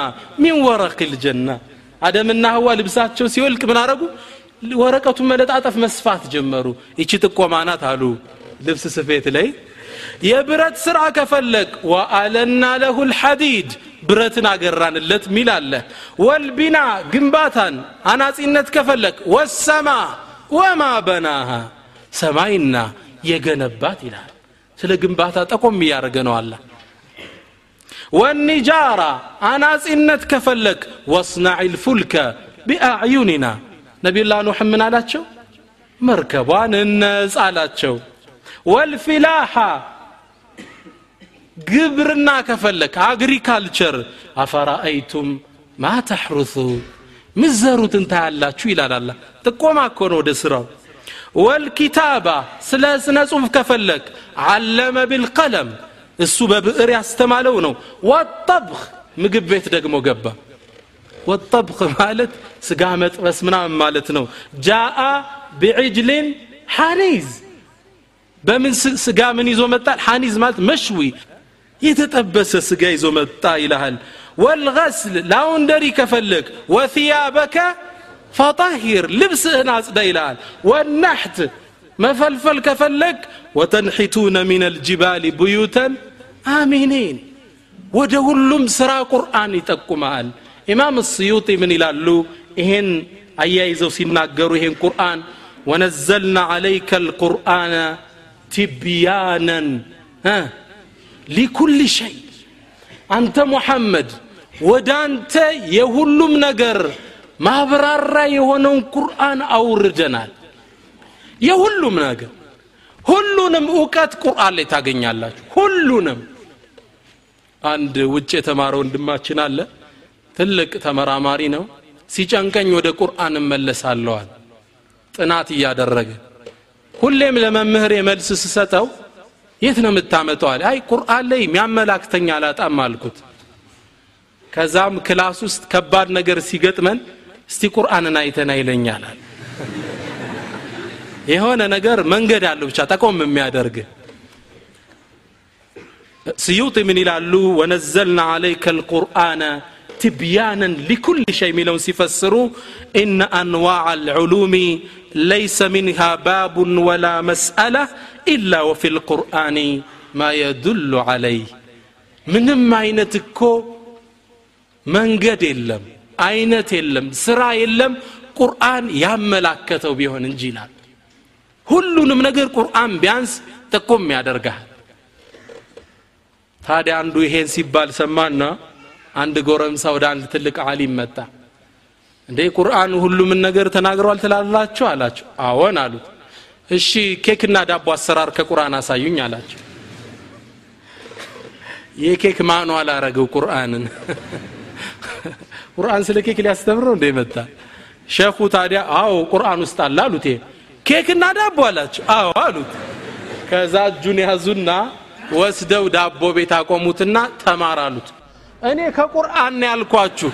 ሚን ወረቅ ልጀና አደምና ህዋ ልብሳቸው ሲወልቅ ምን አረጉ ወረቀቱን መለጣጠፍ መስፋት ጀመሩ ይቺ ጥቆማናት አሉ ልብስ ስፌት ላይ የብረት ስራ ከፈለግ ወአለና ለሁ ልሐዲድ ብረትን አገራንለት ሚል አለ። ወልቢና ግንባታን አናጺነት ከፈለግ ወሰማ ወማ በናሃ ሰማይና የገነባት ይላል። ስለ ግንባታ ጠቆም እያደረገ ነው አላ ወኒጃራ አናጺነት ከፈለግ ወስናዕ ልፉልከ ቢአዕዩኒና ነቢዩላህ ኑሕ ምን አላቸው? መርከቧን እነጽ አላቸው። ወልፊላሓ ግብርና ከፈለክ አግሪካልቸር አፈራአይቱም ማ ተሕሩሱ? ምዘሩትን ታያላችሁ ይላል አላ ጥቆማ እኮ ነው ወደ ስራው። ወልኪታባ ስለ ስነ ጽሁፍ ከፈለክ አለመ ቢልቀለም እሱ በብዕር ያስተማለው ነው። ወጠብኽ ምግብ ቤት ደግሞ ገባ። ወጠብኽ ማለት ስጋ መጥበስ ምናምን ማለት ነው። ጃአ ቢዕጅልን ሐኒዝ። በምን ስጋ ምን ይዞ መጣል? ሐኒዝ ማለት መሽዊ የተጠበሰ ስጋ ይዞ መጣ ይልሃል ወልغስል ላውንደሪ ከፈልክ ወثያበከ ፈጣሂር ልብስህን አጽዳ ይልሃል ወናሕት መፈልፈል ከፈለግ ወተንሒቱነ ምን አልጅባል ብዩተን አሚኒን ወደ ሁሉም ስራ ቁርአን ይጠቁማል ኢማም ስዩጢ ምን ይላሉ ይሄን አያይዘው ሲናገሩ ይሄን ቁርአን ወነዘልና አለይከ القرآن تبيانا ها ሊኩል ሸይ አንተ ሙሐመድ ወደ አንተ የሁሉም ነገር ማብራራ የሆነውን ቁርአን አውርደናል። የሁሉም ነገር ሁሉንም እውቀት ቁርአን ላይ ታገኛላችሁ። ሁሉንም። አንድ ውጭ የተማረ ወንድማችን አለ ትልቅ ተመራማሪ ነው። ሲጨንቀኝ ወደ ቁርአን እመለሳለዋል ጥናት እያደረገ ሁሌም ለመምህር የመልስ ስሰጠው የት ነው የምታመጠዋል አይ ቁርአን ላይ የሚያመላክተኛ አላጣም አልኩት። ከዛም class ውስጥ ከባድ ነገር ሲገጥመን እስቲ ቁርአንን አይተና ይለኛል የሆነ ነገር መንገድ አለው ብቻ ጠቆም የሚያደርግ። ስዩጢ ምን ይላሉ? ونزلنا عليك القرآن تبيانا لكل شيء የሚለውን ሲፈስሩ ኢነ አንዋዕ አልዑሉሚ ليس منها باب ولا مسألة إلا وفي القرآن ما يدل عليه ምንም አይነት እኮ መንገድ የለም አይነት የለም ስራ የለም ቁርአን ያመላከተው ቢሆን እንጂ ይላል ሁሉንም ነገር ቁርአን ቢያንስ ጥቁም ያደርጋል ታዲያ አንዱ ይሄን ሲባል ሰማና አንድ ጎረምሳ ወደ አንድ ትልቅ አሊም መጣ እንዴ ቁርአን ሁሉምን ነገር ተናግረዋል ትላላችሁ? አላቸው። አዎን አሉት። እሺ ኬክና ዳቦ አሰራር ከቁርአን አሳዩኝ አላቸው። የኬክ ማኗል አረገው ቁርአንን? ቁርአን ስለ ኬክ ሊያስተምረው እንደ መጣ? ሸኹ ታዲያ አዎ ቁርአን ውስጥ አለ አሉት። ኬክና ዳቦ አላቸው። አዎ አሉት። ከዛ እጁን ያዙና ወስደው ዳቦ ቤት አቆሙትና ተማር አሉት። እኔ ከቁርአን ያልኳችሁ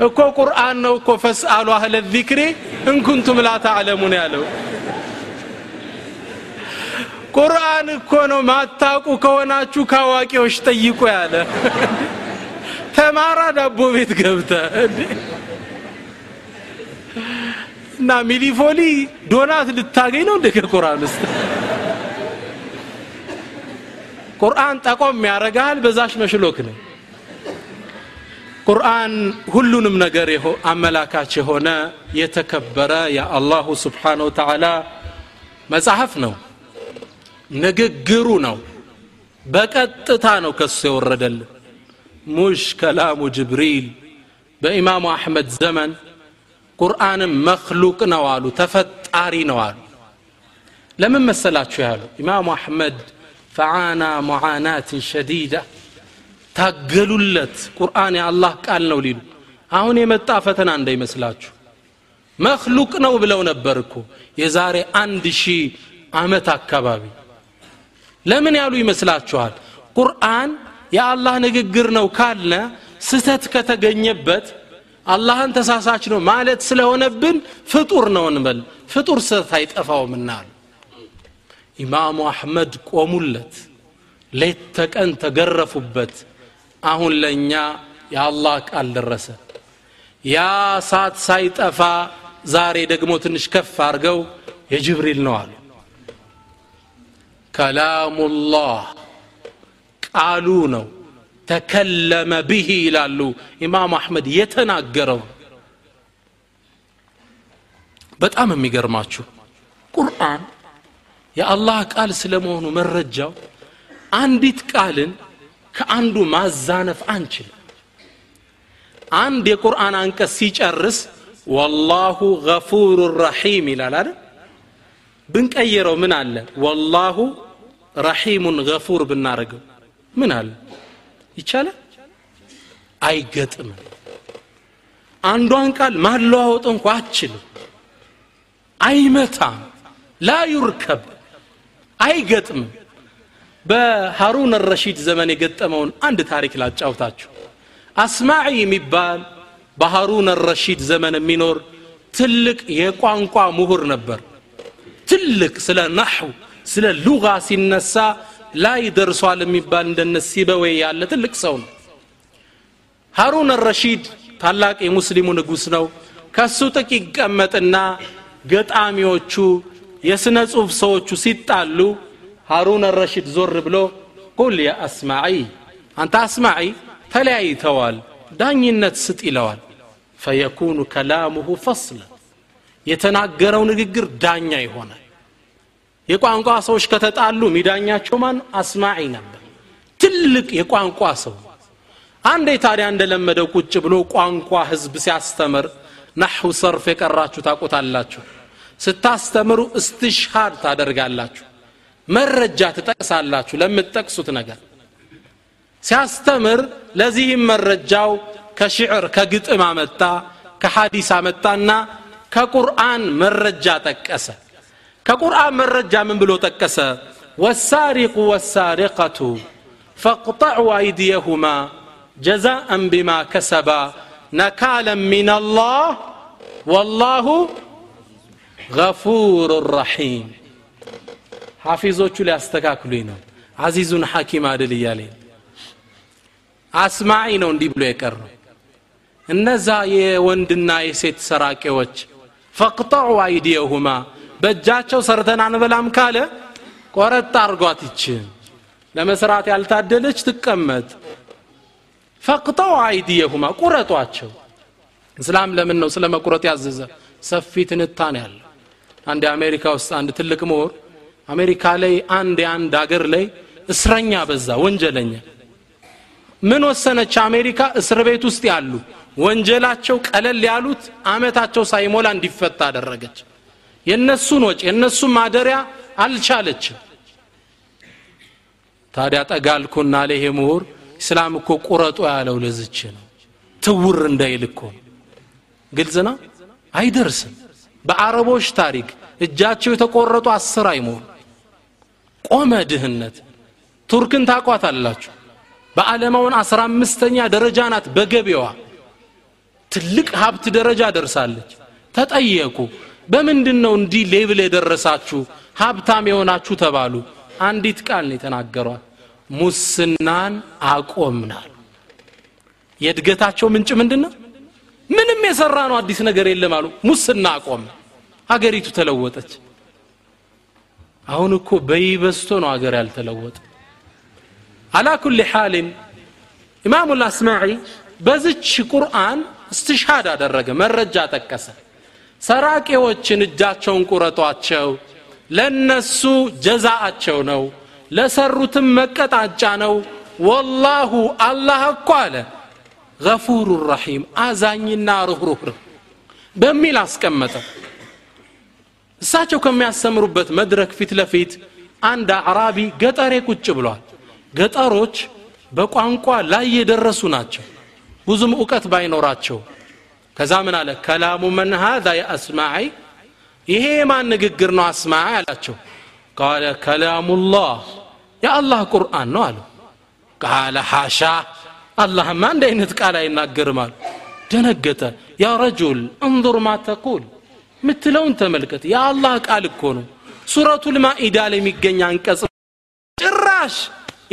እኮ ቁርአን ነው እኮ ፈስአሉ አህለ ዚክሪ እንኩንቱም ላ ተዕለሙን ያለው። ቁርአን እኮ ነው ማታቁ ከሆናችሁ ከአዋቂዎች ጠይቁ ያለ። ተማራ ዳቦ ቤት ገብተ እና ሚሊፎሊ ዶናት ልታገኝ ነው እንደ ከቁርአን ውስጥ? ቁርአን ጠቆም ያረጋል በዛሽ መሽሎክ ነው ቁርአን ሁሉንም ነገር አመላካች የሆነ የተከበረ የአላሁ ስብሓን ወተዓላ መጽሐፍ ነው። ንግግሩ ነው። በቀጥታ ነው ከሱ የወረደልን። ሙሽ ከላሙ ጅብሪል በኢማሙ አሕመድ ዘመን ቁርአንም መክሉቅ ነው አሉ ተፈጣሪ ነው አሉ። ለምን መሰላችሁ ያሉ? ኢማሙ አሕመድ ፈዓና ሙዓናትን ሸዲዳ ታገሉለት። ቁርአን የአላህ ቃል ነው ሊሉ። አሁን የመጣ ፈተና እንዳይመስላችሁ። መክሉቅ ነው ብለው ነበር እኮ የዛሬ አንድ ሺህ ዓመት አካባቢ። ለምን ያሉ ይመስላችኋል? ቁርአን የአላህ ንግግር ነው ካልነ ስተት ከተገኘበት አላህን ተሳሳች ነው ማለት ስለሆነብን ፍጡር ነው እንበል። ፍጡር ስተት አይጠፋውምና አሉ። ኢማሙ አሕመድ ቆሙለት። ሌት ተቀን ተገረፉበት አሁን ለእኛ የአላህ ቃል ደረሰ። ያ ሳት ሳይጠፋ ዛሬ ደግሞ ትንሽ ከፍ አድርገው የጅብሪል ነው አሉ። ከላሙላህ ቃሉ ነው። ተከለመ ብሂ ይላሉ ኢማም አሕመድ የተናገረው። በጣም የሚገርማችሁ ቁርአን የአላህ ቃል ስለመሆኑ መረጃው አንዲት ቃልን ከአንዱ ማዛነፍ አንችልም። አንድ የቁርአን አንቀጽ ሲጨርስ ወላሁ ገፉሩ ረሒም ይላል አይደል? ብንቀይረው ምን አለ? ወላሁ ረሒሙን ገፉር ብናረገው ምን አለ? ይቻላል? አይገጥምም። አንዷን ቃል ማለዋወጥ እንኳ አችልም አይመታም። ላ ዩርከብ አይገጥምም በሃሩን ረሺድ ዘመን የገጠመውን አንድ ታሪክ ላጫውታችሁ። አስማዒ የሚባል በሃሩን ረሺድ ዘመን የሚኖር ትልቅ የቋንቋ ምሁር ነበር። ትልቅ ስለ ናሕው ስለ ሉጋ ሲነሳ ላይ ደርሷል የሚባል እንደነ ሲበዌ ያለ ትልቅ ሰው ነው። ሃሩን ረሺድ ታላቅ የሙስሊሙ ንጉሥ ነው። ከሱ ጥቅ ይቀመጥና ገጣሚዎቹ የሥነ ጽሑፍ ሰዎቹ ሲጣሉ ሃሩን ረሺድ ዞር ብሎ ቁል ያ አስማዒ አንተ አስማዒ ተለያይተዋል ዳኝነት ስጥ ይለዋል። ፈየኩኑ ከላሙሁ ፈስለ የተናገረው ንግግር ዳኛ ይሆናል። የቋንቋ ሰዎች ከተጣሉ ሚዳኛቸው ማን? አስማዒ ነበር። ትልቅ የቋንቋ ሰው። አንዴ ታዲያ እንደለመደው ቁጭ ብሎ ቋንቋ ህዝብ ሲያስተምር ናሑ ሰርፍ የቀራችሁ ታቆታላችሁ ስታስተምሩ እስትሽሃድ ታደርጋላችሁ መረጃ ትጠቅሳላችሁ ለምትጠቅሱት ነገር? ሲያስተምር ለዚህም መረጃው ከሽዕር ከግጥም አመጣ ከሐዲስ አመጣና ከቁርአን መረጃ ጠቀሰ። ከቁርአን መረጃ ምን ብሎ ጠቀሰ? ወሳሪቁ ወሳሪቀቱ ፈቅጠዑ አይዲየሁማ ጀዛአን ቢማ ከሰባ ነካለን ምን አላህ ወላሁ ገፉር ረሒም ሐፊዞቹ ሊያስተካክሉኝ ነው። አዚዙን ሐኪም አድል እያለኝ አስማዒ ነው እንዲህ ብሎ የቀረው። እነዛ የወንድና የሴት ሰራቂዎች ፈቅጠዑ አይዲየሁማ በእጃቸው ሰርተን አንበላም ካለ ቆረጥ አርጓት ይችን ለመስራት ያልታደለች ትቀመጥ። ፈቅጠው አይዲየሁማ ቁረጧቸው። እስላም ለምን ነው ስለ መቁረጥ ያዘዘ? ሰፊ ትንታኔ ያለ አንድ የአሜሪካ ውስጥ አንድ ትልቅ ምሁር አሜሪካ ላይ አንድ የአንድ አገር ላይ እስረኛ በዛ ወንጀለኛ። ምን ወሰነች አሜሪካ? እስር ቤት ውስጥ ያሉ ወንጀላቸው ቀለል ያሉት አመታቸው ሳይሞላ እንዲፈታ አደረገች። የነሱን ወጪ የነሱን ማደሪያ አልቻለችም። ታዲያ ጠጋልኩና ለይሄ ምሁር እስላም እኮ ቁረጡ ያለው ለዝች ነው። ትውር እንዳይል ግልጽ ነው? አይደርስም። በአረቦች ታሪክ እጃቸው የተቆረጡ አስር አይሞሉ ቆመ ድህነት። ቱርክን ታቋት አላችሁ በዓለማውን አስራ አምስተኛ ደረጃ ናት በገቢዋ። ትልቅ ሀብት ደረጃ ደርሳለች። ተጠየቁ። በምንድን ነው እንዲህ ሌብል የደረሳችሁ? ሀብታም የሆናችሁ ተባሉ። አንዲት ቃል ነው የተናገሯት። ሙስናን አቆምናል። የእድገታቸው ምንጭ ምንድን ነው ምንም የሰራ ነው አዲስ ነገር የለም አሉ። ሙስና አቆም ሀገሪቱ ተለወጠች አሁን እኮ በይበስቶ ነው ሀገር ያልተለወጠ። አላ ኩል ሓልን ኢማሙ ልአስማዒ በዝች ቁርአን እስትሻድ አደረገ መረጃ ጠቀሰ። ሰራቂዎችን እጃቸውን ቁረጧቸው ለነሱ ጀዛአቸው ነው ለሰሩትም መቀጣጫ ነው። ወላሁ አላህ እኮ አለ ገፉሩ ረሒም አዛኝና ርኅሩህ በሚል አስቀመጠ እሳቸው ከሚያስተምሩበት መድረክ ፊት ለፊት አንድ አዕራቢ ገጠሬ ቁጭ ብሏል። ገጠሮች በቋንቋ ላይ የደረሱ ናቸው ብዙም እውቀት ባይኖራቸው። ከዛ ምን አለ? ከላሙ መን ሃዛ የአስማዒ ይሄ የማን ንግግር ነው አስማዒ? አላቸው። ቃለ ከላሙላህ የአላህ ቁርአን ነው አሉ። ቃለ ሓሻ አላህማ እንደ አይነት ቃል አይናገርም አሉ። ደነገጠ። ያ ረጁል እንظር ማ ተቁል ምትለውን ተመልከት። የአላህ ቃል እኮ ነው። ሱረቱ ልማኢዳ ላይ የሚገኝ አንቀጽ ጭራሽ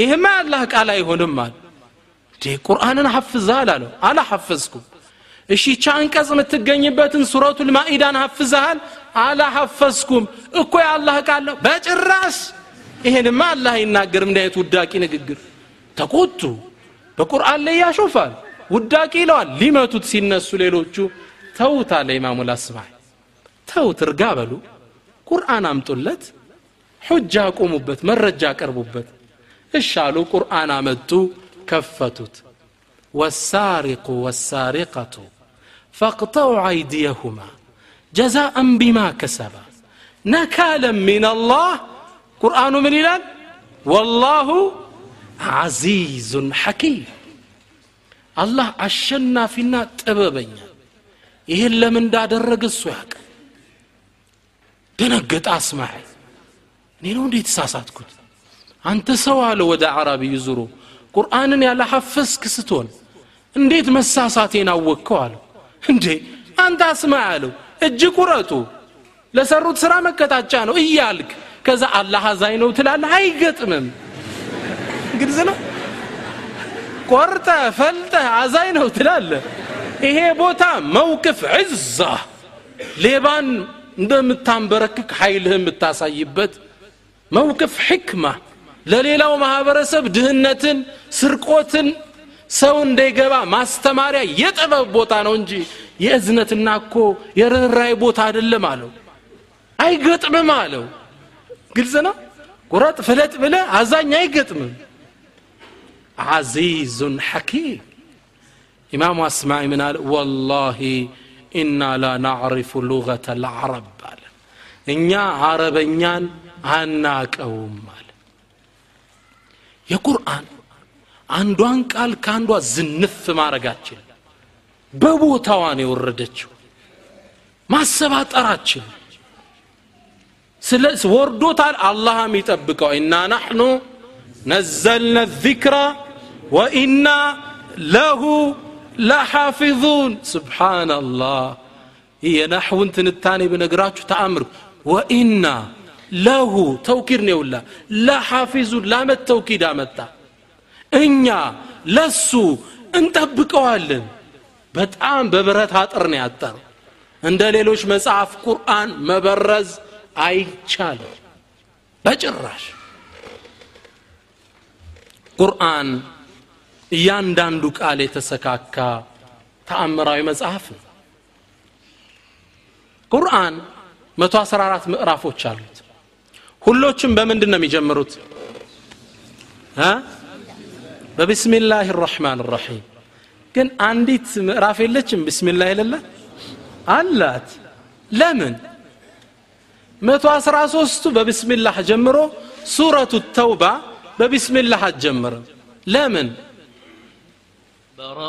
ይህማ የአላህ ቃል አይሆንም አለ። እንዴ ቁርአንን ሐፍዛል አለው። አላሐፈዝኩም። እሺ ቻ አንቀጽ የምትገኝበትን ሱረቱ ልማኢዳን ሐፍዛሃል አላሐፈዝኩም። እኮ የአላህ ቃል ነው። በጭራሽ ይሄንማ አላህ አይናገርም እንዲህ ውዳቂ ንግግር ተቆጡ። በቁርአን ላይ ያሾፋል። ውዳቂ ይለዋል። ሊመቱት ሲነሱ ሌሎቹ ተውት አለ ኢማሙ ላስማይ ተውት እርጋ በሉ ቁርአን አምጡለት ሑጃ አቁሙበት መረጃ አቀርቡበት እሻሉ ቁርአን አመጡ ከፈቱት والسارق والسارقة فاقطعوا أيديهما جزاء بما كسبا نكالا من الله قرآن من إلال والله عزيز حكيم الله عشنا فينا تبابينا ይህን ለምን እንዳደረገ እሱ ያውቅ ደነገጠ። አስማዕ እኔ ነው እንዴት ተሳሳትኩት አንተ ሰው አለ ወደ አራቢዩ ዙሮ ቁርአንን ያለሐፈዝክ ስትሆን እንዴት መሳሳቴን አወቅከው አለው እንዴ አንተ አስማ አለው እጅ ቁረጡ። ለሰሩት ስራ መቀጣጫ ነው እያልክ ከዛ አላህ አዛኝ ነው ትላለህ። አይገጥምም። ግልጽ ነው? ቆርጠ ፈልጠ አዛኝ ነው ትላለህ። ይሄ ቦታ መውቅፍ ዕዛ ሌባን እንደምታንበረክክ ኃይልህ የምታሳይበት መውቅፍ ሕክማ ለሌላው ማህበረሰብ ድህነትን ስርቆትን ሰው እንዳይገባ ማስተማሪያ የጥበብ ቦታ ነው እንጂ የእዝነትና እኮ የርኅራይ ቦታ አይደለም አለው። አይገጥምም አለው። ግልጽ ነው? ቁረጥ ፍለጥ ብለ አዛኝ አይገጥምም። ዓዚዙን ሐኪም። ኢማሙ አስማዒ ምን አለ? ወላሂ ኢና ላ ናዕሪፉ ሉገተ ልዓረብ አለ እኛ አረበኛን አናቀውም አለ የቁርአን አንዷን ቃል ከአንዷ ዝንፍ ማድረጋችን በቦታዋን የወረደችው ማሰባጠራችን ስለ ወርዶታል አላህም ይጠብቀው ኢና ናሕኑ ነዘልነ ዚክራ ወኢና ለሁ ለሓፊዙን ስብሓናላህ ይህ የናሕውን ትንታኔ ብነግራችሁ ተአምር ወኢና ለሁ ተውኪድ ነው ይውላ ለሓፊዙን ላመት ተውኪድ አመጣ እኛ ለሱ እንጠብቀዋለን በጣም በብረት አጥር ነው ያጠረው እንደ ሌሎች መጽሐፍ ቁርአን መበረዝ አይቻልም። በጭራሽ። ቁርአን እያንዳንዱ ቃል የተሰካካ ተአምራዊ መጽሐፍ ነው። ቁርአን 114 ምዕራፎች አሉት። ሁሎችም በምንድን ነው የሚጀምሩት? በቢስሚላህ ራሕማን ራሒም። ግን አንዲት ምዕራፍ የለችም? ቢስሚላህ የሌለ አላት። ለምን? መቶ አስራ ሶስቱ በቢስሚላህ ጀምሮ ሱረቱ ተውባ በቢስሚላህ አትጀምርም። ለምን براءة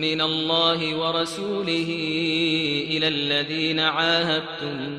من الله ورسوله إلى الذين عاهدتم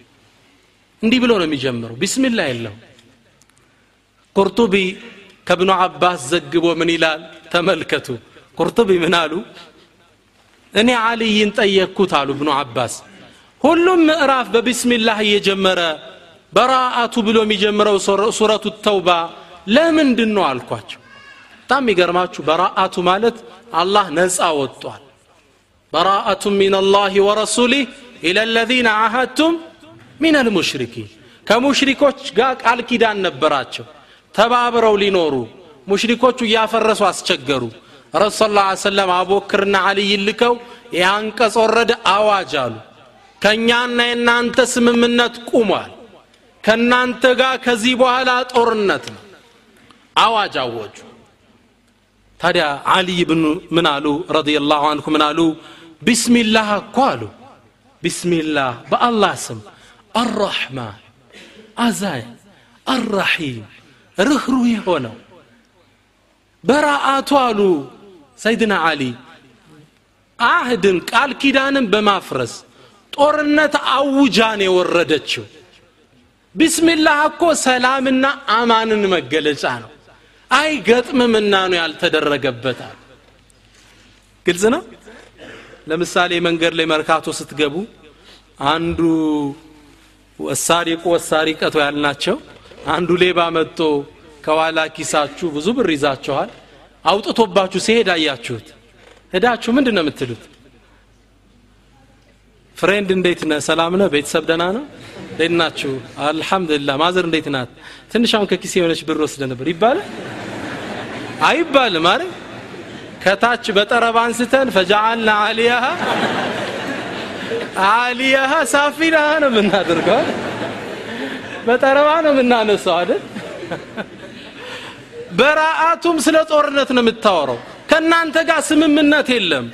እንዲህ ብሎ ነው የሚጀምረው። ቢስሚላ የለው ቁርጡቢ ከብኑ አባስ ዘግቦ ምን ይላል? ተመልከቱ። ቁርጡቢ ምን አሉ? እኔ አልይን ጠየቅኩት አሉ ብኑ አባስ። ሁሉም ምዕራፍ በቢስሚላህ እየጀመረ በራአቱ ብሎ የሚጀምረው ሱረቱ ተውባ ለምንድን ነው አልኳቸው። በጣም የሚገርማችሁ በራአቱ ማለት አላህ ነፃ ወጥቷል። በራአቱ ሚን አላህ ወረሱሊህ ኢላ ለዚነ አሃድቱም ሚን አልሙሽሪኪን ከሙሽሪኮች ጋር ቃል ኪዳን ነበራቸው። ተባብረው ሊኖሩ ሙሽሪኮቹ እያፈረሱ አስቸገሩ። ረሱ ስ ሰለም አቦክርና አልይን ልከው ይህ አንቀጽ ወረደ አዋጅ አሉ። ከእኛና የእናንተ ስምምነት ቁሟል። ከእናንተ ጋር ከዚህ በኋላ ጦርነት ነው። አዋጅ አወጁ። ታዲያ አልይ ብኑ ምን አሉ? ረዲየላሁ አንሁ ምን አሉ? ቢስሚላህ እኮ አሉ። ቢስሚላህ በአላህ ስም አራሕማን አዛኝ አራሒም ርኅሩህ የሆነው። በራአቱ አሉ ሰይድና አሊ አህድን ቃል ኪዳንን በማፍረስ ጦርነት አውጃን የወረደችው። ቢስሚላህ እኮ ሰላምና አማንን መገለጫ ነው። አይገጥምምና ነው ያልተደረገበታል። ግልጽ ነው? ለምሳሌ መንገድ ላይ መርካቶ ስትገቡ አንዱ والسارق والسارقة ያልናቸው አንዱ ሌባ መጥቶ ከኋላ ኪሳችሁ ብዙ ብር ይዛችኋል። አውጥቶባችሁ ሲሄድ አያችሁት። ሄዳችሁ ምንድን ነው የምትሉት? friend እንዴት ነህ? ሰላም ነህ? ቤተሰብ ደና ነው እንዴት ናችሁ? አልሐምዱሊላህ። mother እንዴት ናት? ትንሽ ከኪሴ የሆነች ብር ወስደ ነበር ይባላል? አይባልም አረ ከታች በጠረባ አንስተን ፈጃአልና አሊያሃ አሊያሃ ሳፊላሃ ነው የምናደርገው። በጠረባ ነው የምናነሳው አይደል? በራአቱም ስለ ጦርነት ነው የምታወረው ከእናንተ ጋር ስምምነት የለም።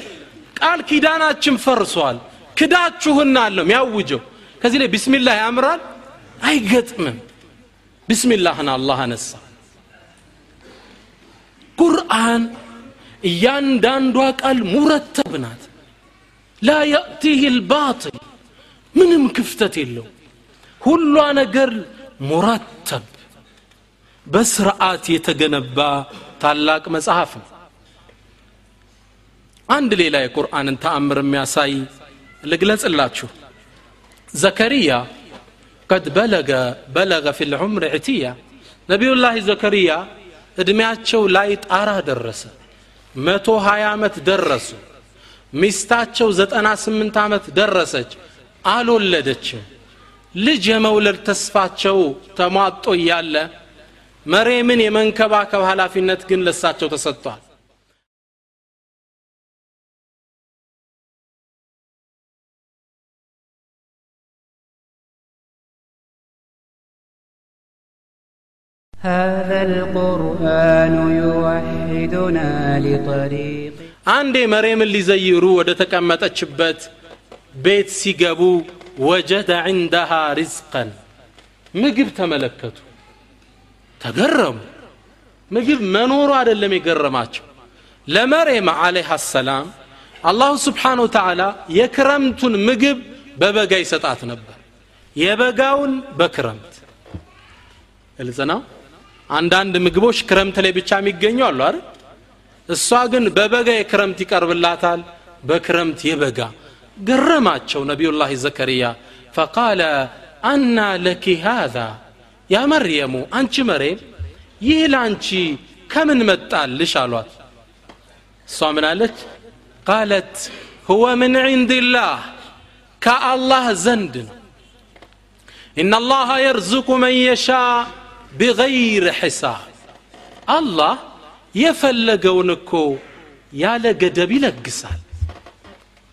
ቃል ኪዳናችን ፈርሷል። ክዳችሁና አለው የሚያውጀው። ከዚህ ላይ ቢስሚላህ ያምራል? አይገጥምም። ቢስሚላህን አላህ አነሳ። ቁርአን እያንዳንዷ ቃል ሙረተብ ናት ላ የእቲህ ልባጥል ምንም ክፍተት የለው ሁሏ ነገር ሙረተብ በስርዓት የተገነባ ታላቅ መጽሐፍ ነው። አንድ ሌላ የቁርአንን ተአምር የሚያሳይ ልግለጽላችሁ። ዘከሪያ ቀድ በለገ በለገ ፊ ልዑምር ዕትያ። ነቢዩላህ ዘከሪያ እድሜያቸው ላይ ጣራ ደረሰ። መቶ ሀያ ዓመት ደረሱ ሚስታቸው ዘጠና ስምንት ዓመት ደረሰች አልወለደችም ልጅ የመውለድ ተስፋቸው ተሟጦ እያለ መሬምን የመንከባከብ ኃላፊነት ግን ለሳቸው ተሰጥቷል هذا القرآن يوحدنا لطريق አንዴ መሬምን ሊዘይሩ ወደ ተቀመጠችበት ቤት ሲገቡ ወጀደ ዕንደሃ ሪዝቀን ምግብ ተመለከቱ ተገረሙ። ምግብ መኖሩ አይደለም የገረማቸው። ለመሬም አለይሃ ሰላም አላሁ ስብሓን ወተዓላ የክረምቱን ምግብ በበጋ ይሰጣት ነበር። የበጋውን በክረምት ግልጽ አንዳንድ ምግቦች ክረምት ላይ ብቻ የሚገኙ አሉ አይደል እሷ ግን በበጋ የክረምት ይቀርብላታል በክረምት የበጋ ገረማቸው ነቢዩላህ ዘከርያ ፈቃለ አና ለኪ ሃዛ ያ መርየሙ አንቺ መሬም ይህ ለአንቺ ከምን መጣልሽ አሏት እሷ ምን አለች ቃለት ሁወ ምን ዕንድላህ ከአላህ ዘንድ ነው إن الله يرزق من يشاء بغير حساب الله የፈለገውን እኮ ያለ ገደብ ይለግሳል።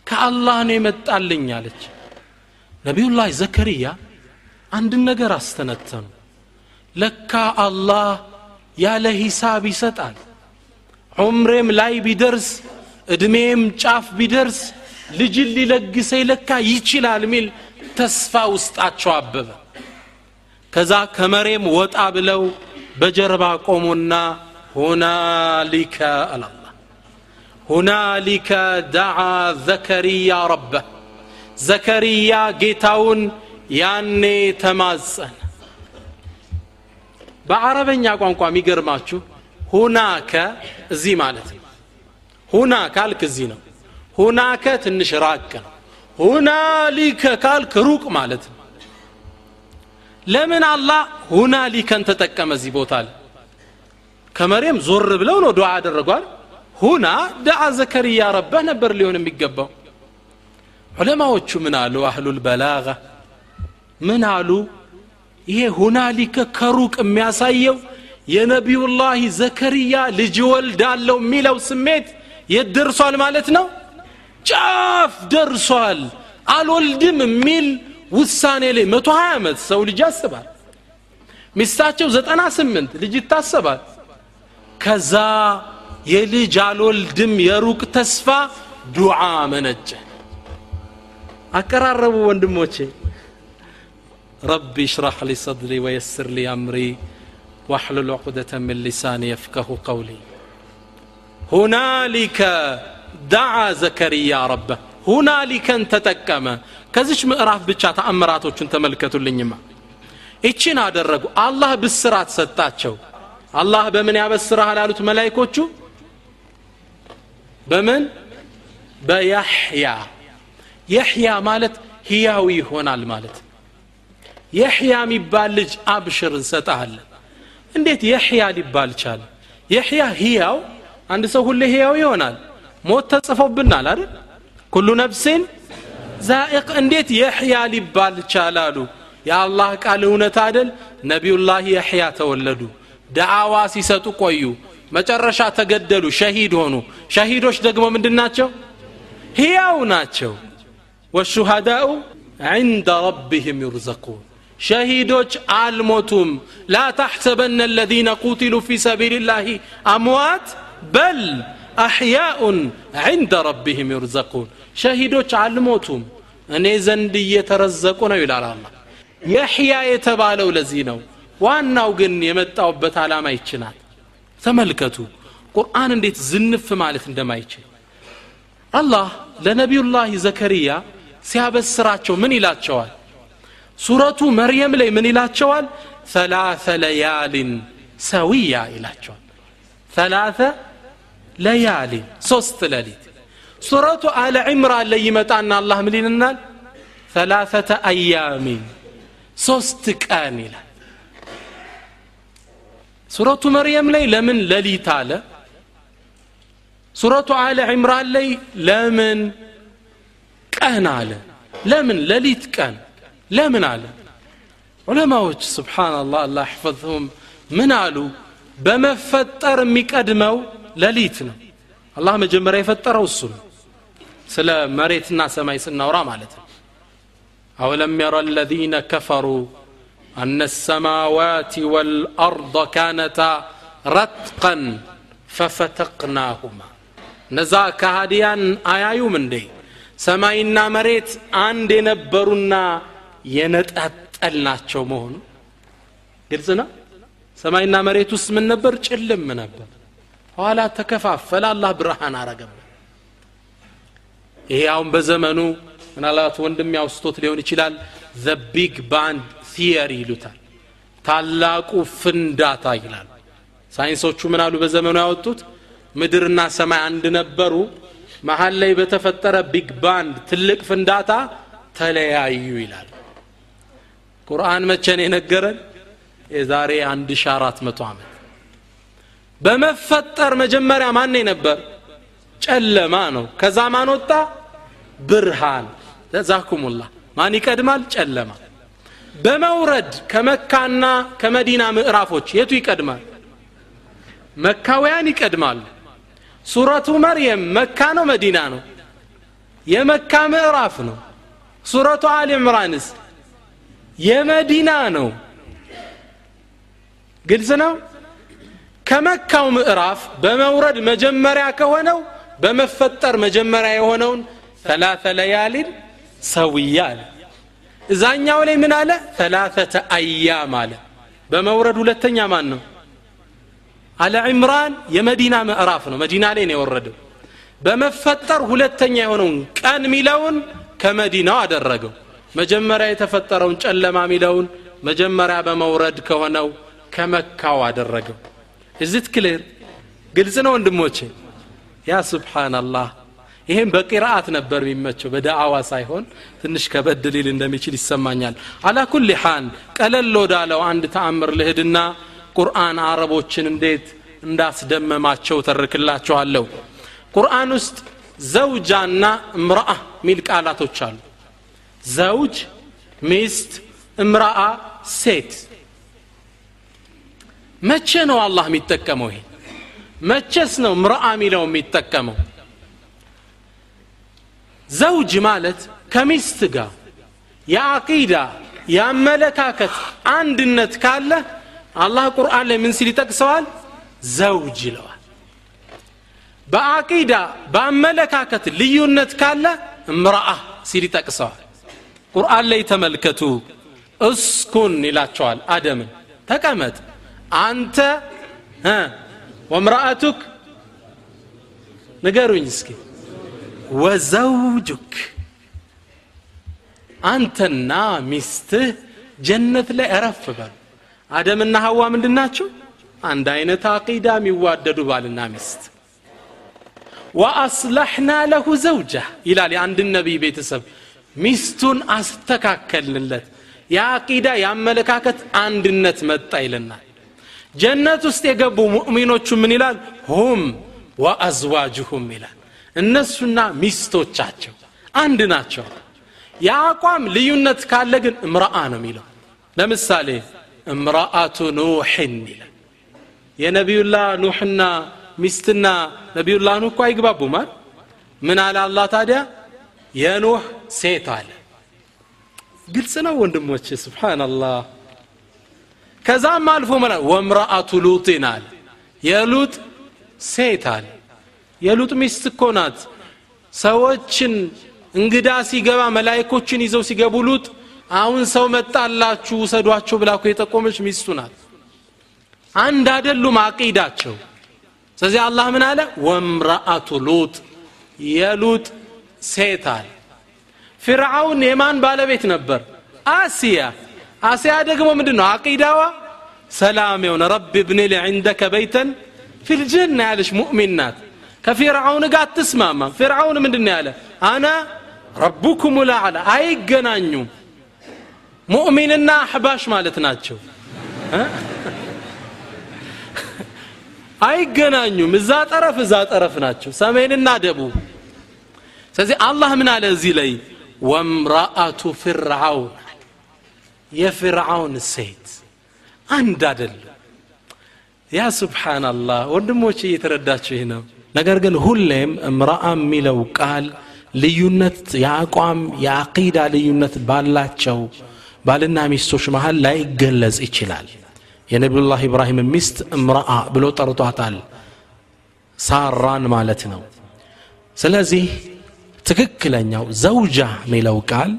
ከአላህ ነው የመጣልኝ አለች። ነቢዩላህ ዘከርያ አንድን ነገር አስተነተኑ። ለካ አላህ ያለ ሂሳብ ይሰጣል። ዑምሬም ላይ ቢደርስ እድሜም ጫፍ ቢደርስ ልጅን ሊለግሰኝ ለካ ይችላል ሚል ተስፋ ውስጣቸው አበበ። ከዛ ከመሬም ወጣ ብለው በጀርባ ቆሙና ሁናሊከ አላላ ሁናሊከ ደዓ ዘከርያ ረበህ ዘከርያ ጌታውን ያኔ ተማጸነ። በአረበኛ ቋንቋ የሚገርማችሁ ሁናከ እዚህ ማለት ነው። ሁና ካልክ እዚህ ነው። ሁናከ ትንሽ ራቅ ነው። ሁናሊከ ካልክ ሩቅ ማለት ነው። ለምን አላህ ሁናሊከን ተጠቀመ እዚህ ቦታ ላይ ከመሬም ዞር ብለው ነው ዱዓ አደረጓል ሁና ደዓ ዘከርያ ረበህ ነበር ሊሆን የሚገባው። ዑለማዎቹ ምን አሉ? አህሉል በላጋ ምን አሉ? ይሄ ሁናሊከ ከሩቅ የሚያሳየው የነቢዩላህ ዘከርያ ልጅ ወልዳለው የሚለው ስሜት የት ደርሷል ማለት ነው? ጫፍ ደርሷል። አልወልድም የሚል ውሳኔ ላይ መቶ ሀያ ዓመት ሰው ልጅ ያስባል። ሚስታቸው ዘጠና ስምንት ልጅ ይታሰባል ከዛ የልጅ አልወልድም የሩቅ ተስፋ ዱዓ መነጨ አቀራረቡ ወንድሞቼ ربي اشرح لي صدري ويسر لي أمري واحلل عقدة من لساني يفقه قولي هنالك دعا زكريا ربه هنالك تتكم ከዚች ምዕራፍ ብቻ ተአምራቶቹን ተመልከቱልኝማ ይችን አደረጉ አላህ ብስራት ሰጣቸው አላህ በምን ያበስርሃል አሉት መላይኮቹ? በምን? በያሕያ። የሕያ ማለት ህያዊ ይሆናል ማለት። የሕያ የሚባል ልጅ አብሽር እንሰጣለን እንዴት የሕያ ሊባል ቻለ? የሕያ ህያው አንድ ሰው ሁሌ ህያው ይሆናል። ሞት ተጽፎብናል አይደል? ኩሉ ነፍሲን ዛኢቅ። እንዴት የሕያ ሊባል ቻላሉ የአላህ ቃል እውነት አደል ነቢዩላህ የሕያ ተወለዱ ደአዋ ሲሰጡ ቆዩ። መጨረሻ ተገደሉ ሸሂድ ሆኑ። ሸሂዶች ደግሞ ምንድን ናቸው? ሕያው ናቸው። ወሹሃዳኡ عند ربهم يرزقون ሸሂዶች አልሞቱም። ላ ታሕሰበነ الذين قتلوا في سبيل الله أموات بل أحياء عند ربهم يرزقون ሸሂዶች አልሞቱም። እኔ ዘንድ እየተረዘቁ ነው ይላል አላ የሕያ የተባለው ለዚህ ነው። ዋናው ግን የመጣውበት ዓላማ ይችናል ተመልከቱ ቁርአን እንዴት ዝንፍ ማለት እንደማይችል። አላህ ለነቢዩላህ ዘከርያ ሲያበስራቸው ምን ይላቸዋል? ሱረቱ መርየም ላይ ምን ይላቸዋል? ሰላተ ለያሊን ሰዊያ ይላቸዋል። ሰላተ ለያሊን ሶስት ሌሊት። ሱረቱ አለ ዕምራን ላይ ይመጣና አላህ ምን ይልናል ሰላሰተ አያሚን ሶስት ቀን ይላል سورة مريم لي لمن للي تالا سورة آل عمران لي لمن كأن على لمن للي كان لمن على علماء سبحان الله الله يحفظهم من علو بما فتر ميك أدمو لليتنا الله مجمري فتر وصل سلام مريت الناس ما يسنا ورا مالتنا. أولم يرى الذين كفروا أن السماوات والأرض كانتا رتقا ففتقناهما نزا كهديان آيايو من دي ሰማይና መሬት አንድ የነበሩና የነጣጠልናቸው መሆኑ ግልጽ ነው ሰማይና መሬት ውስጥ ምን ነበር ጭልም ነበር ኋላ ተከፋፈለ አላህ ብርሃን አረገበት ይሄ አሁን በዘመኑ ምናልባት ወንድም ያውስቶት ሊሆን ይችላል ዘ ቢግ ባንድ ቲየሪ ይሉታል። ታላቁ ፍንዳታ ይላል። ሳይንሶቹ ምን አሉ? በዘመኑ ያወጡት ምድርና ሰማይ አንድ ነበሩ። መሀል ላይ በተፈጠረ big bang ትልቅ ፍንዳታ ተለያዩ ይላል። ቁርአን መቼን የነገረን? የዛሬ 1400 ዓመት። በመፈጠር መጀመሪያ ማን ነበር ጨለማ ነው። ከዛ ማን ወጣ? ብርሃን። ጀዛኩሙላ ማን ይቀድማል? ጨለማ በመውረድ ከመካና ከመዲና ምዕራፎች የቱ ይቀድማል? መካውያን ይቀድማሉ። ሱረቱ መርየም መካ ነው መዲና ነው። የመካ ምዕራፍ ነው። ሱረቱ አል የመዲና ነው። ግልጽ ነው? ከመካው ምዕራፍ በመውረድ መጀመሪያ ከሆነው በመፈጠር መጀመሪያ የሆነውን ሰላተ ለያሊን ሰውያ አለ እዛኛው ላይ ምን አለ? ሰላተተ አያም አለ። በመውረድ ሁለተኛ ማን ነው? አለ ዕምራን የመዲና ምዕራፍ ነው። መዲና ላይ ነው የወረደው። በመፈጠር ሁለተኛ የሆነውን ቀን ሚለውን ከመዲናው አደረገው። መጀመሪያ የተፈጠረውን ጨለማ ሚለውን መጀመሪያ በመውረድ ከሆነው ከመካው አደረገው። እዝት ክልር ግልጽ ነው ወንድሞቼ? ያ ስብሓናላህ ይሄም በቂራአት ነበር የሚመቸው በደአዋ ሳይሆን ትንሽ ከበድ ሊል እንደሚችል ይሰማኛል። አላ ኩል ሓን ቀለል ወዳለው አንድ ተአምር ልህድና ቁርአን አረቦችን እንዴት እንዳስደመማቸው ተርክላችኋለሁ። ቁርአን ውስጥ ዘውጃና እምራአ ሚል ቃላቶች አሉ። ዘውጅ ሚስት እምራአ ሴት። መቼ ነው አላህ የሚጠቀመው ይሄ? መቼስ ነው ምርአ ሚለው የሚጠቀመው ዘውጅ ማለት ከሚስት ጋር። የአቂዳ የአመለካከት አንድነት ካለ አላህ ቁርአን ላይ ምን ሲል ይጠቅሰዋል? ዘውጅ ይለዋል። በአቂዳ በአመለካከት ልዩነት ካለ እምራአ ሲል ይጠቅሰዋል። ቁርአን ላይ ተመልከቱ። እስኩን ይላቸዋል አደምን። ተቀመጥ። አንተ ወምራአቱክ ንገሩኝ እስኪ ወዘውጁክ አንተና ሚስትህ ጀነት ላይ እረፍ በሉ። አደምና ሀዋ ምንድን ናቸው? አንድ አይነት አቂዳ የሚዋደዱ ባልና ሚስት። ወአስለሕና ለሁ ዘውጃ ይላል የአንድን ነቢይ ቤተሰብ። ሚስቱን አስተካከልንለት። የአቂዳ የአመለካከት አንድነት መጣ ይለናል። ጀነት ውስጥ የገቡ ሙእሚኖቹ ምን ይላል? ሁም ወአዝዋጅሁም ይላል እነሱና ሚስቶቻቸው አንድ ናቸው። የአቋም ልዩነት ካለ ግን እምረአ ነው የሚለው። ለምሳሌ እምረአቱ ኑሕን ይላል። የነቢዩላህ ኑሕና ሚስትና ነቢዩላህ ኑህ እኮ አይግባቡማል ምን አለ አላህ ታዲያ? የኑህ ሴት አለ። ግልጽ ነው ወንድሞች ስብሓናላህ ከዛም አልፎ መላ ወምራአቱ ሉጢን አለ። የሉጥ ሴት አለ የሉጥ ሚስት እኮ ናት። ሰዎችን እንግዳ ሲገባ መላይኮችን ይዘው ሲገቡ ሉጥ አሁን ሰው መጣላችሁ ውሰዷቸው ብላ የጠቆመች ሚስቱ ናት። አንድ አደሉም አቂዳቸው። ስለዚህ አላህ ምን አለ? ወምራአቱ ሉጥ የሉጥ ሴት አለ። ፊርዓውን የማን ባለቤት ነበር? አሲያ አሲያ ደግሞ ምንድን ነው አቂዳዋ ሰላም የሆነ ረቢ ብኒ ሊ ዕንደከ በይተን ፊልጀና ያለች ሙእሚን ናት ከፊርዓውን ጋር አትስማማም ፊርዓውን ምንድን ያለ? አና ረቡኩም ላዕላ አይገናኙም። ሙእሚንና አሕባሽ ማለት ናቸው። አይገናኙም። እዛ ጠረፍ እዛ ጠረፍ ናቸው። ሰሜንና ደቡብ። ስለዚህ አላህ ምን አለ እዚህ ላይ? ወምራአቱ ፍርዓውን የፍርዓውን ሴት አንድ አደለም ያ ስብሓናላህ ወንድሞች እየተረዳችሁ ይህ ነው ነገር ግን ሁሌም እምራአ የሚለው ቃል ልዩነት የአቋም የአቂዳ ልዩነት ባላቸው ባልና ሚስቶች መሃል ላይ ይገለጽ ይችላል። የነቢዩላህ ኢብራሂም ሚስት እምራአ ብሎ ጠርቷታል። ሳራን ማለት ነው። ስለዚህ ትክክለኛው ዘውጃ የሚለው ቃል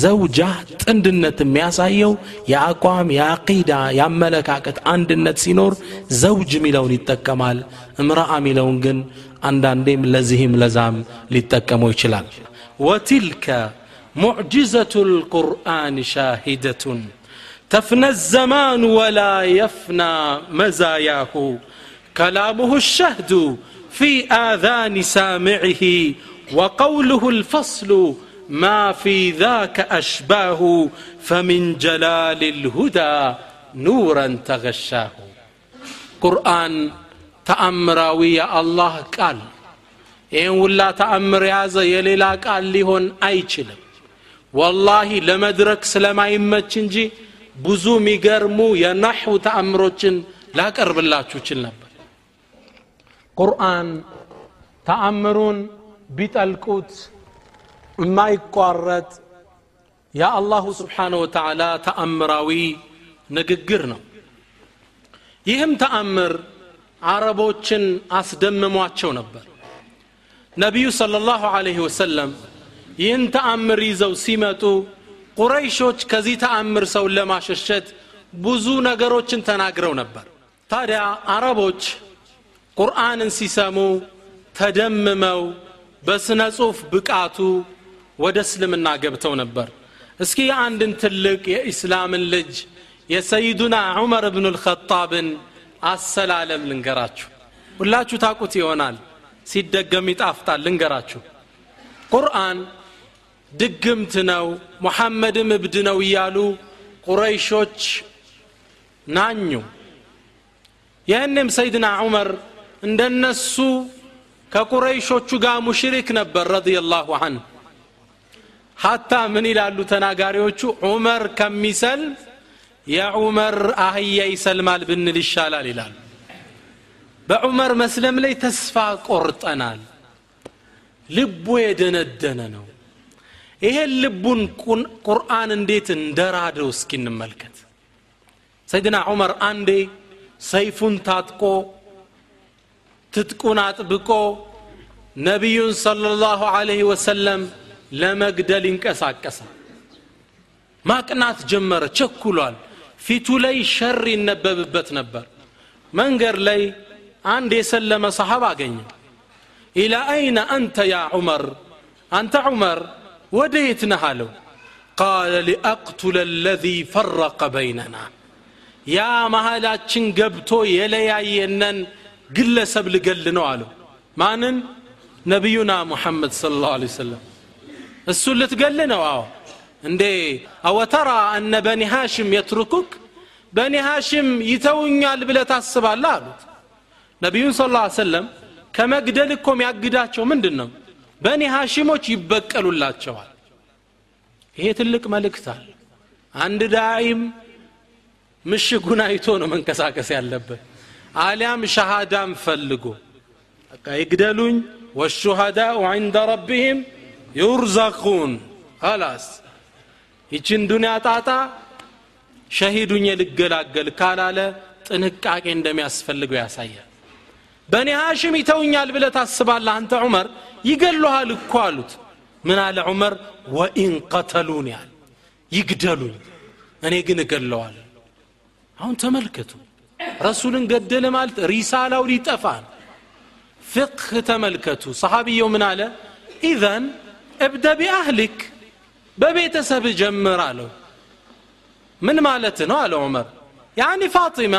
ዘውጃ ጥንድነት የሚያሳየው የአቋም የአቂዳ የአመለካከት አንድነት ሲኖር ዘውጅ ሚለውን ይጠቀማል እምራአ ሚለውን ግን አንዳንዴም ለዚህም ለዛም ሊጠቀመው ይችላል ወትልከ ሙዕጅዘቱ ልቁርአን ሻሂደቱን تفنى الزمان ولا يفنى مزاياه كلامه الشهد في آذان سامعه وقوله الفصل ما في ذاك أشباه فمن جلال الهدى نورا تغشاه قرآن تأمراوي الله قال ይህን ሁላ ተአምር የያዘ የሌላ ቃል ሊሆን አይችልም ወላሂ ለመድረክ ስለማይመች እንጂ ብዙ የሚገርሙ የናሕው ተአምሮችን ላቀርብላችሁ ችል ነበር ቁርአን ተአምሩን ቢጠልቁት የማይቋረጥ የአላሁ ስብሓነ ወተዓላ ተአምራዊ ንግግር ነው። ይህም ተአምር አረቦችን አስደምሟቸው ነበር። ነቢዩ صለ ላሁ ወሰለም ይህን ተአምር ይዘው ሲመጡ ቁረይሾች ከዚህ ተአምር ሰውን ለማሸሸት ብዙ ነገሮችን ተናግረው ነበር። ታዲያ አረቦች ቁርአንን ሲሰሙ ተደምመው በስነ ጽሑፍ ብቃቱ ወደ እስልምና ገብተው ነበር። እስኪ የአንድን ትልቅ የኢስላምን ልጅ የሰይዱና ዑመር ብኑ ልኸጣብን አሰላለም ልንገራችሁ። ሁላችሁ ታቁት ይሆናል። ሲደገም ይጣፍጣል። ልንገራችሁ። ቁርአን ድግምት ነው ሙሐመድም እብድ ነው እያሉ ቁረይሾች ናኙ። ይህንም ሰይድና ዑመር እንደነሱ ከቁረይሾቹ ጋር ሙሽሪክ ነበር ረዲየላሁ አንሁ ሀታ ምን ይላሉ ተናጋሪዎቹ? ዑመር ከሚሰልም የዑመር አህያ ይሰልማል ብንል ይሻላል ይላሉ። በዑመር መስለም ላይ ተስፋ ቆርጠናል። ልቡ የደነደነ ነው። ይሄን ልቡን ቁርአን እንዴት እንደራደው እስኪ እንመልከት። ሰይድና ዑመር አንዴ ሰይፉን ታጥቆ ትጥቁን አጥብቆ ነቢዩን ሰለላሁ ዐለይሂ ወሰለም ለመግደል ይንቀሳቀሳል። ማቅናት ጀመረ ቸኩሏል። ፊቱ ላይ ሸር ይነበብበት ነበር። መንገድ ላይ አንድ የሰለመ ሰሓብ አገኘ። ኢላ አይነ አንተ ያ ዑመር? አንተ ዑመር ወደ የት ነህ አለው። ቃለ ሊአቅቱለ አለዚ ፈረቀ በይነና። ያ መሃላችን ገብቶ የለያየነን ግለሰብ ልገል ነው አለው። ማንን? ነቢዩና ሙሐመድ ስለ ላሁ ሰለም እሱን ልትገል ነው? አዎ። እንዴ አወተራ አነ በኒ ሃሽም የትርኩክ በኒ ሃሽም ይተውኛል ብለ ታስባለህ? አሉት። ነቢዩን ስ ሰለም ከመግደል እኮ የሚያግዳቸው ምንድን ነው በኒ ሃሽሞች ይበቀሉላቸዋል። ይሄ ትልቅ መልእክት አለ። አንድ ዳይም ምሽጉን አይቶ ነው መንቀሳቀስ ያለበት። አሊያም ሸሃዳም ፈልጎ ይግደሉኝ ወሹሃዳኡ ዕንደ ረቢህም ዩርዘቁን ኸላስ ይችን ዱንያ ጣጣ ሸሂዱኝ ልገላገል ካላለ ጥንቃቄ እንደሚያስፈልገው ያሳያል። በእኔ ሐሽም ይተውኛል ብለ ታስባለህ? አንተ ዑመር ይገሉሃል እኮ አሉት። ምን አለ ዑመር? ወኢን ቀተሉን ያል ይግደሉኝ እኔ ግን እገለዋል አሁን ተመልከቱ። ረሱልን ገደለ ማለት ሪሳላው ሊጠፋ ፍቅህ ተመልከቱ። ሰሓብየው ምን አለ? ኢዘን እብደ ቢአህሊክ በቤተሰብ ጀምር አለው። ምን ማለት ነው አለ ዑመር? ያኒ ፋጢማ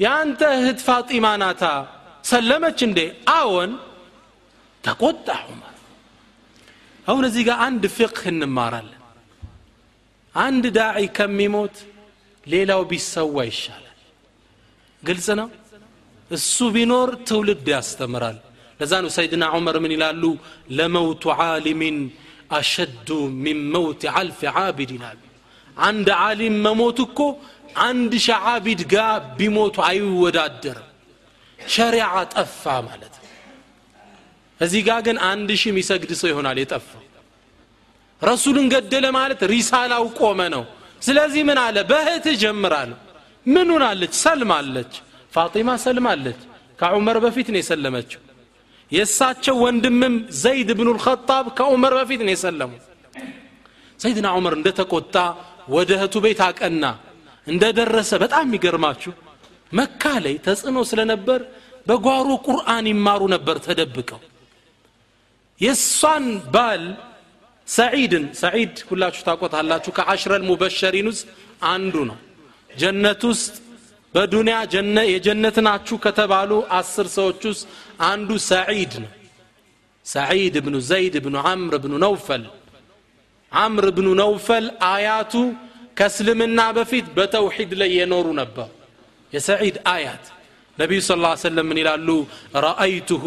የአንተ እህት ፋጢማ ናታ ሰለመች እንዴ? አዎን ተቆጣ ዑመር። አሁን እዚህ ጋር አንድ ፍቅህ እንማራለን። አንድ ዳዒ ከሚሞት ሌላው ቢሰዋ ይሻላል። ግልጽ ነው? እሱ ቢኖር ትውልድ ያስተምራል ለዛ ነው ሰይድና ዑመር ምን ይላሉ? ለመውቱ ዓሊሚን አሸዱ ሚን መውት አልፍ ዓቢድ ይላሉ። አንድ ዓሊም መሞት እኮ አንድ ሺህ ዓቢድ ጋር ቢሞቱ አይወዳደርም። ሸሪዓ ጠፋ ማለት ነው። እዚህ ጋር ግን አንድ ሺህ የሚሰግድ ሰው ይሆናል የጠፋው። ረሱልን ገደለ ማለት ሪሳላው ቆመ ነው። ስለዚህ ምን አለ? በእህት ጀምራለሁ ምን ሆናለች ሰልማለች ፋጢማ ሰልማለች ከዑመር በፊት ነው የሰለመችው የእሳቸው ወንድምም ዘይድ ብኑ ልኸጣብ ከዑመር በፊት ነው የሰለሙ። ሰይድና ዑመር እንደተቆጣ ወደ እህቱ ቤት አቀና። እንደደረሰ በጣም የሚገርማችሁ መካ ላይ ተጽዕኖ ስለነበር በጓሮ ቁርአን ይማሩ ነበር ተደብቀው። የእሷን ባል ሰዒድን ሰዒድ ሁላችሁ ታቆታላችሁ ከአሽረል ሙበሸሪን ውስጥ አንዱ ነው። ጀነት ውስጥ በዱንያ የጀነት ናችሁ ከተባሉ አስር ሰዎች ውስጥ አንዱ ሰዒድ ነው። ሰዒድ ብኑ ዘይድ ብኑ ዓምር ብኑ ነውፈል። ዓምር ብኑ ነውፈል አያቱ ከእስልምና በፊት በተውሒድ ላይ የኖሩ ነበር። የሰዒድ አያት። ነቢዩ ስ ላ ሰለም ምን ይላሉ? ረአይቱሁ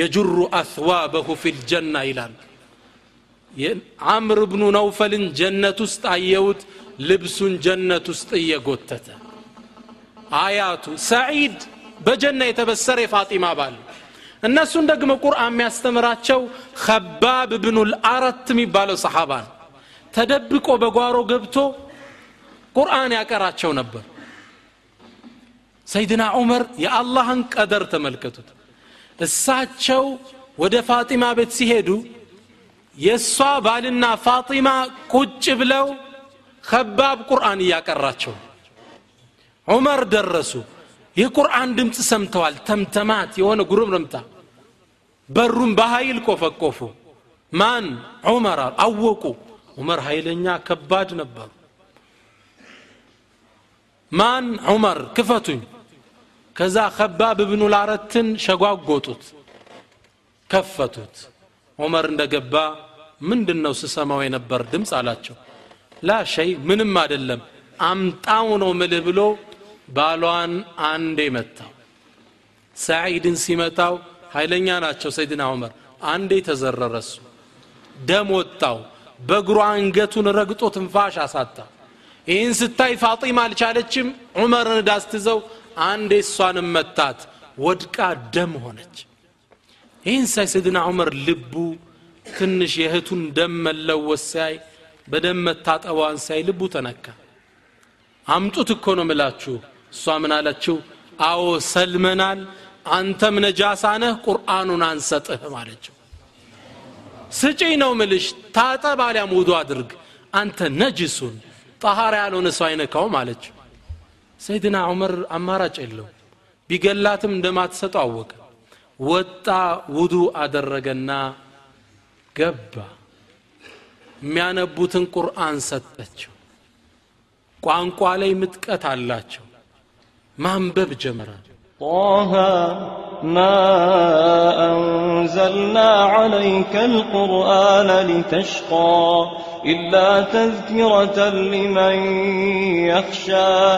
የጅሩ አስዋበሁ ፊ ልጀና ይላሉ። ዓምር ብኑ ነውፈልን ጀነት ውስጥ አየሁት ልብሱን ጀነት ውስጥ እየጎተተ አያቱ ሰዒድ በጀና የተበሰረ የፋጢማ ባል። እነሱን ደግሞ ቁርአን የሚያስተምራቸው ከባብ ብኑል አረት የሚባለው ሰሓባ ነው። ተደብቆ በጓሮ ገብቶ ቁርአን ያቀራቸው ነበር። ሰይድና ዑመር የአላህን ቀደር ተመልከቱት። እሳቸው ወደ ፋጢማ ቤት ሲሄዱ የእሷ ባልና ፋጢማ ቁጭ ብለው ከባብ ቁርአን እያቀራቸው ዑመር ደረሱ። የቁርአን ድምፅ ሰምተዋል። ተምተማት የሆነ ጉርምርምታ በሩን በኃይል ቆፈቆፉ። ማን? ዑመር አወቁ። ዑመር ኃይለኛ ከባድ ነበሩ። ማን? ዑመር ክፈቱኝ። ከዛ ከባብ ብኑ ላረትን ሸጓጎጡት። ከፈቱት። ዑመር እንደገባ ምንድን ነው ስሰማው የነበር ድምፅ አላቸው። ላ ሸይ ምንም አይደለም። አምጣው ነው ምልህ ብሎ ባሏን አንዴ መታው። ሰዒድን ሲመታው ኃይለኛ ናቸው ሰይድና ዑመር። አንዴ ተዘረረሱ ደም ወጣው። በእግሩ አንገቱን ረግጦ ትንፋሽ አሳጣ ይህን ስታይ ፋጢማ አልቻለችም። ዑመርን ዳስትዘው አንዴ እሷንም መታት። ወድቃ ደም ሆነች። ይህን ሳይ ሰይድና ዑመር ልቡ ትንሽ የእህቱን ደም መለወስ ሳይ በደም መታጠቧን ሳይ ልቡ ተነካ። አምጡት እኮ ነው ምላችሁ እሷ ምን አለችው? አዎ ሰልመናል አንተም ነጃሳ ነህ ቁርአኑን አንሰጥህም አለችው ስጪኝ ነው ምልሽ ታጠብ አሊያም ውዱ አድርግ አንተ ነጅሱን ጠሃራ ያልሆነ ሰው አይነካውም አለችው ሰይድና ዑመር አማራጭ የለው ቢገላትም እንደማትሰጠው አወቀ። ወጣ ውዱ አደረገና ገባ። የሚያነቡትን ቁርአን ሰጠችው። ቋንቋ ላይ ምጥቀት አላቸው ማንበብ ጀመራል طه ما أنزلنا عليك القرآن لتشقى إلا تذكرة لمن يخشى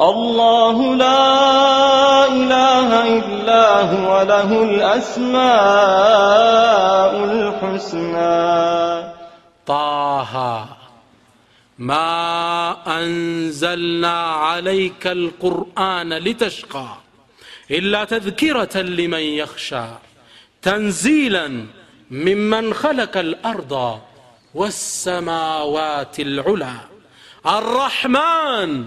الله لا إله إلا هو له الأسماء الحسنى. طه ما أنزلنا عليك القرآن لتشقى إلا تذكرة لمن يخشى تنزيلا ممن خلق الأرض والسماوات العلى. الرحمن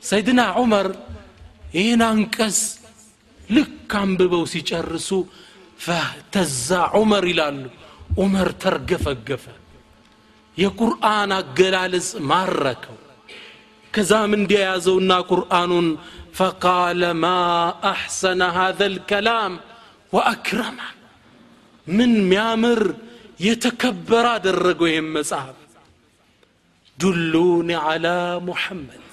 سيدنا عمر إن أنكس لك كان ببو سيجرسو فتزا عمر إلى عمر ترقف قفا يا قرآن قلالس ماركو كذا من ديازونا قرآن فقال ما أحسن هذا الكلام وأكرم من ميامر يتكبر درقوهم مصعب دلوني على محمد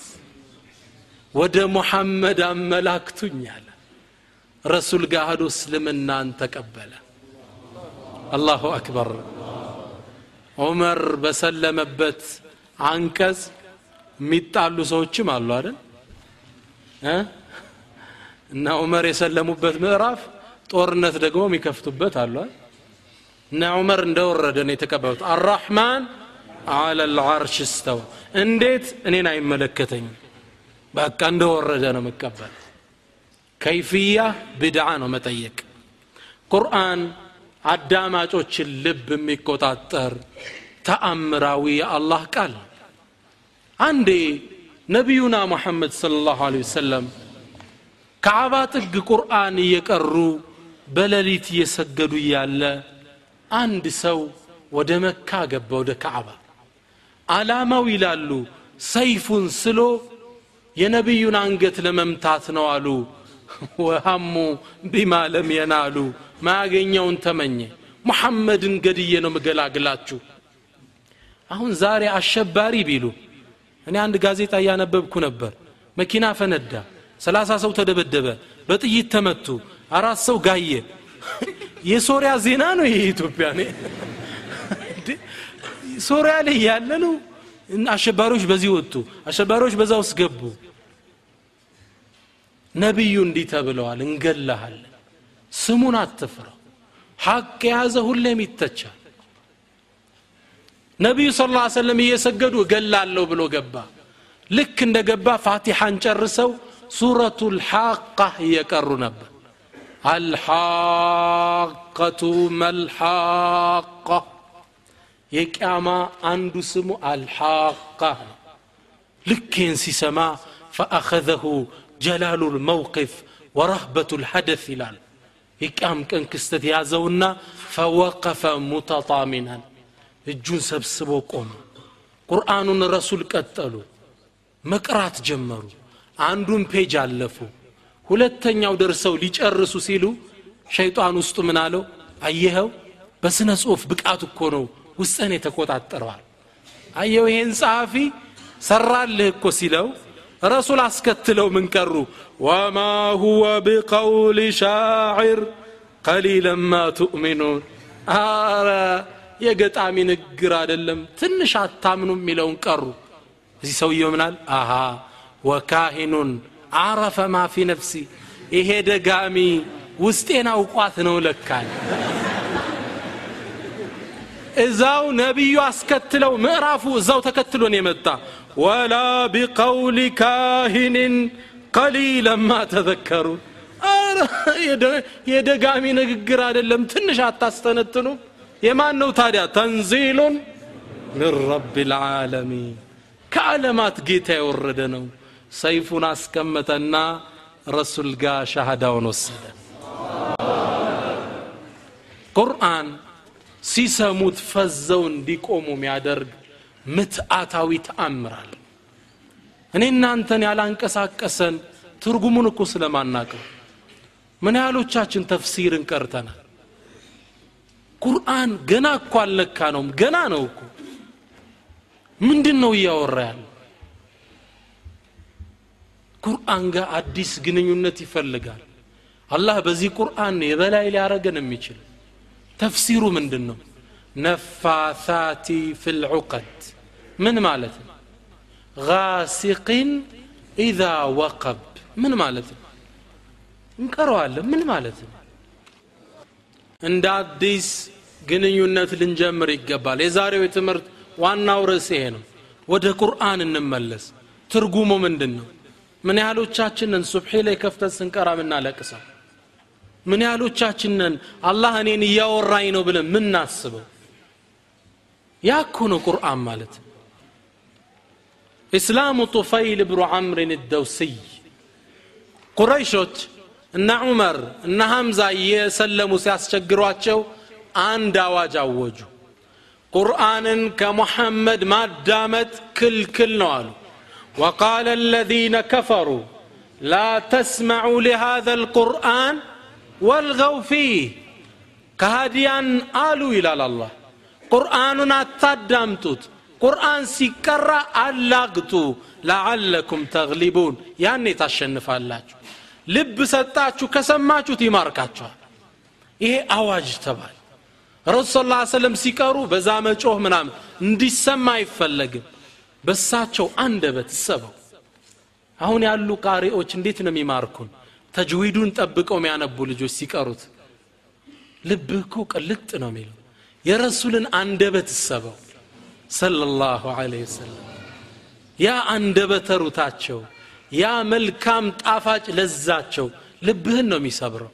ወደ ሙሐመድ አመላክቱኝ አለ ረሱል ጋር እስልምናን ተቀበለ። አላሁ አክበር። ዑመር በሰለመበት አንቀጽ የሚጣሉ ሰዎችም አሉ አይደል? እና ዑመር የሰለሙበት ምዕራፍ ጦርነት ደግሞ የሚከፍቱበት አይደል? እና ዑመር እንደወረደ ነው የተቀበሉት። አራሕማን አለ ልዓርሽ እስተዋ እንዴት እኔን አይመለከተኝም በቃ እንደወረደ ነው መቀበል ከይፍያ ብድዓ ነው መጠየቅ። ቁርአን አዳማጮችን ልብ የሚቆጣጠር ተአምራዊ የአላህ ቃል። አንዴ ነቢዩና ሙሐመድ صለ ላሁ ወሰለም ከዓባ ጥግ ቁርአን እየቀሩ በሌሊት እየሰገዱ እያለ አንድ ሰው ወደ መካ ገባ ወደ ካዕባ። አላማው ይላሉ ሰይፉን ስሎ የነቢዩን አንገት ለመምታት ነው አሉ። ወሃሙ ቢማ ለም የናሉ። ማያገኘውን ተመኘ። ሙሐመድን ገድዬ ነው ምገላግላችሁ አሁን ዛሬ አሸባሪ ቢሉ። እኔ አንድ ጋዜጣ እያነበብኩ ነበር። መኪና ፈነዳ። ሰላሳ ሰው ተደበደበ። በጥይት ተመቱ። አራት ሰው ጋየ። የሶሪያ ዜና ነው ይሄ ኢትዮጵያ ሶሪያ ላይ ያለ ነው አሸባሪዎች በዚህ ወጡ። አሸባሪዎች በዛ ውስጥ ገቡ ነቢዩ እንዲህ ተብለዋል እንገላሃለን ስሙን አትፍራው ሐቅ የያዘ ሁሌም ይተቻል። ነቢዩ ስ ላ ሰለም እየሰገዱ እገላለሁ ብሎ ገባ። ልክ እንደ ገባ ፋቲሐን ጨርሰው ሱረቱ ልሓቃ እየቀሩ ነበር። አልሓቀቱ መልሓቃ የቅያማ አንዱ ስሙ አልሓቃ ነው። ልኬን ሲሰማ ፈአኸዘሁ ጀላሉ ልመውቅፍ ወረህበቱ ልሐደፍ ይላል የቅያም ቀን ክስተት ያዘውና فوقف متضامنا እጁን ሰብስቦ ቆመ። ቁርአኑን ረሱል ቀጠሉ። መቅራት ጀመሩ። አንዱን page አለፉ። ሁለተኛው ደርሰው ሊጨርሱ ሲሉ ሸይጣን ውስጡ ምን አለው? አየኸው? በስነ ጽሁፍ ብቃት እኮ ነው ውስጥን የተቆጣጠረዋል። አየው ይሄን ጸሐፊ ሰራልህ እኮ ሲለው ረሱል አስከትለው ምን ቀሩ? وما ሁወ ቢቀውል ሻዕር ቀሊለን ማ አረ የገጣሚ ንግግር አይደለም። ትንሽ አታምኑ የሚለውን ቀሩ። እዚህ ሰውየው ምናል አሃ ወካሂኑን አረፈ ማ ፊ ነፍሲ። ይሄ ደጋሚ ውስጤን አውቋት ነው ለካል እዛው ነቢዩ አስከትለው ምዕራፉ እዛው ተከትሎን የመጣ ወላ ቢቀውሊ ካሂንን ቀሊለን ማ ተዘከሩ የደጋሚ ንግግር አይደለም። ትንሽ አታስተነትኑ። የማን ነው ታዲያ? ተንዚሉን ምን ረብ ልዓለሚን ከዓለማት ጌታ የወረደ ነው። ሰይፉን አስቀመጠና ረሱል ጋር ሻሃዳውን ወሰደ። ቁርአን ሲሰሙት ፈዘው እንዲቆሙ የሚያደርግ ምትአታዊ ተአምራል። እኔ እናንተን ያላንቀሳቀሰን ትርጉሙን እኮ ስለማናቀው ምን ያህሎቻችን ተፍሲርን ቀርተናል? ቁርአን ገና እኮ አልነካ ነውም ገና ነው እኮ። ምንድን ነው እያወራ ያለው? ቁርአን ጋር አዲስ ግንኙነት ይፈልጋል። አላህ በዚህ ቁርአን የበላይ ሊያረገን የሚችል። ተፍሲሩ ምንድን ነው ነፋሳቲ ፊልዑቀድ ምን ማለት? ነው ጋሲቅን ኢዛ ወቀብ። ምን ማለት እንቀረዋለን። ምን ማለት ነው? እንደ አዲስ ግንኙነት ልንጀምር ይገባል። የዛሬው የትምህርት ዋናው ርዕስ ይሄ ነው። ወደ ቁርአን እንመለስ። ትርጉሙ ምንድን ነው ምን ያህሎቻችንን ሱብሒ ላይ ከፍተት ስንቀራ ምናለቅሰው ምን ያህሎቻችንን አላህ እኔን እያወራኝ ነው ብለን ምናስበው ያ እኮ ነው ቁርአን ማለት ኢስላሙ ጡፈይል ብኑ ዓምርን ደውስይ ቁረይሾች እነ ዑመር እነ ሐምዛ እየሰለሙ ሲያስቸግሯቸው አንድ አዋጅ አወጁ ቁርአንን ከሙሐመድ ማዳመጥ ክልክል ነው አሉ وقال الذين كفروا لا تسمعوا لهذا القرآن والغوا فيه كهديان آلوا إلى الله ቁርአኑን አታዳምጡት ቁርአን ሲቀራ አላግጡ ለዓለኩም ተግሊቡን። ያኔ ታሸንፋላችሁ። ልብ ሰጣችሁ ከሰማችሁት ይማርካችኋል። ይሄ አዋጅ ተባል ረሱ ስ ሰለም ሲቀሩ በዛ መጮህ ምናምን እንዲሰማ አይፈለግም። በሳቸው አንደበት ሰበው። አሁን ያሉ ቃሪዎች እንዴት ነው የሚማርኩን? ተጅዊዱን ጠብቀው የሚያነቡ ልጆች ሲቀሩት ልብህ እኮ ቅልጥ ነው የሚለው። የረሱልን አንደበት ሰበው ሰለላሁ ዐለይሂ ወሰለም። ያ አንደበተ ሩታቸው ያ መልካም ጣፋጭ ለዛቸው ልብህን ነው የሚሰብረው።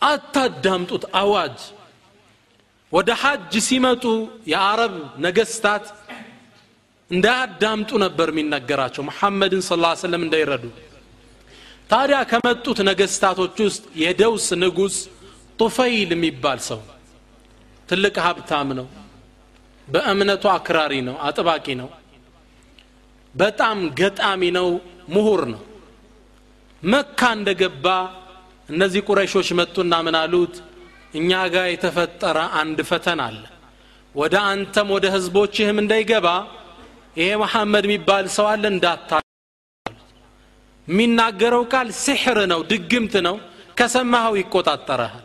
አታዳምጡት አዋጅ። ወደ ሐጅ ሲመጡ የአረብ ነገስታት እንዳያዳምጡ ነበር የሚነገራቸው። መሐመድን ስ ሰለም እንዳይረዱ። ታዲያ ከመጡት ነገስታቶች ውስጥ የደውስ ንጉስ ጡፈይል የሚባል ሰው ትልቅ ሀብታም ነው በእምነቱ አክራሪ ነው አጥባቂ ነው። በጣም ገጣሚ ነው ምሁር ነው። መካ እንደገባ እነዚህ ቁረይሾች መጡና ምን አሉት? እኛ ጋር የተፈጠረ አንድ ፈተና አለ። ወደ አንተም ወደ ህዝቦችህም እንዳይገባ ይሄ መሐመድ የሚባል ሰው አለ እንዳታ የሚናገረው ቃል ሲሕር ነው ድግምት ነው። ከሰማኸው ይቆጣጠረሃል።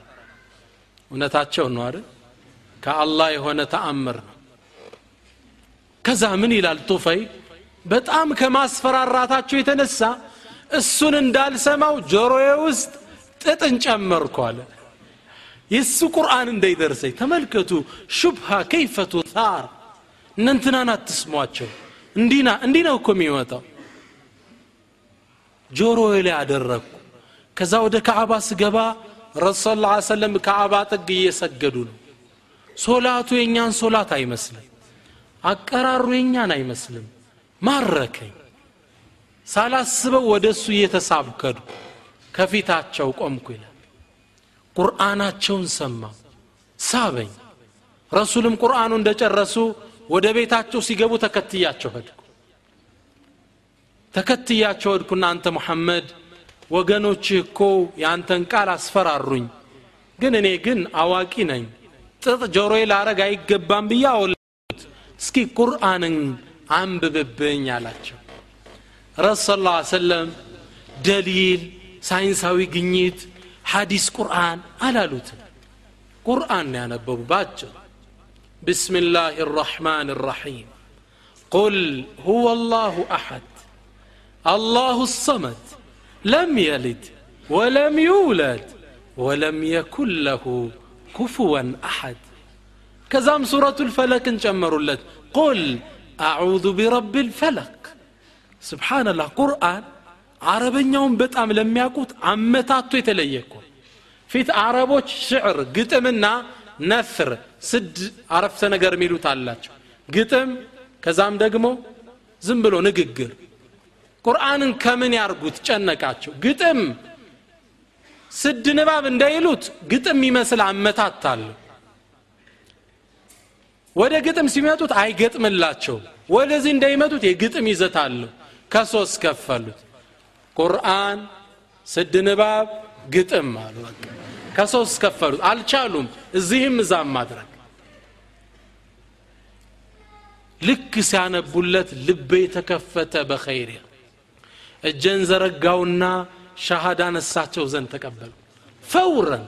እውነታቸው ነው አይደል? ከአላህ የሆነ ተአምር ነው ከዛ ምን ይላል ጡፈይ በጣም ከማስፈራራታቸው የተነሳ እሱን እንዳልሰማው ጆሮዬ ውስጥ ጥጥን ጨመርኩ አለ። የእሱ ቁርአን እንዳይደርሰኝ ተመልከቱ። ሹብሃ ከይፈ ቱታር እነንትናን አትስሟቸው። እንዲና እንዲህ ነው እኮ የሚመጣው። ጆሮዬ ላይ አደረግኩ። ከዛ ወደ ካዕባ ስገባ ረሱ ላ ሰለም ካዕባ ጥግ እየሰገዱ ነው። ሶላቱ የእኛን ሶላት አይመስልም አቀራሩ የእኛን አይመስልም። ማረከኝ። ሳላስበው ወደ እሱ እየተሳብከዱ ከፊታቸው ቆምኩ ይላል። ቁርአናቸውን ሰማው ሳበኝ። ረሱልም ቁርአኑ እንደጨረሱ ወደ ቤታቸው ሲገቡ ተከትያቸው ሄድኩ። ተከትያቸው ሄድኩና አንተ ሙሐመድ ወገኖችህ እኮ የአንተን ቃል አስፈራሩኝ። ግን እኔ ግን አዋቂ ነኝ። ጥጥ ጆሮዬ ላረግ አይገባም ብዬ እስኪ ቁርአንን አንብብብኝ አላቸው ረሱ ስ ሰለም ደሊል ሳይንሳዊ ግኝት ሐዲስ ቁርአን አላሉትም ቁርአን ያነበቡ ባጭር بسم الله الرحمن الرحيم قل هو الله احد الله الصمد لم يلد ولم يولد ولم يكن له كفوا احد ከዛም ሱረቱል ፈለክን ጨመሩለት። ቁል አዑዙ ቢረብ ልፈለክ ስብሓናላህ ቁርአን አረበኛውን በጣም ለሚያውቁት አመታቶ የተለየ እኮ ፊት አረቦች ሽዕር ግጥምና ነፍር ስድ አረፍተ ነገር የሚሉት አላቸው። ግጥም ከዛም ደግሞ ዝም ብሎ ንግግር። ቁርአንን ከምን ያርጉት? ጨነቃቸው። ግጥም ስድ ንባብ እንዳይሉት ግጥም ይመስል አመታት አለው። ወደ ግጥም ሲመጡት አይገጥምላቸው። ወደዚህ እንዳይመጡት የግጥም ይዘት አለው። ከሶስት ከፈሉት። ቁርአን ስድ ንባብ ግጥም አሉ። ከሶስት ከፈሉት። አልቻሉም። እዚህም እዛም ማድረግ። ልክ ሲያነቡለት ልቤ የተከፈተ በኸይር። እጀን ዘረጋውና ሻሃዳ ነሳቸው ዘንድ ተቀበሉ። ፈውረን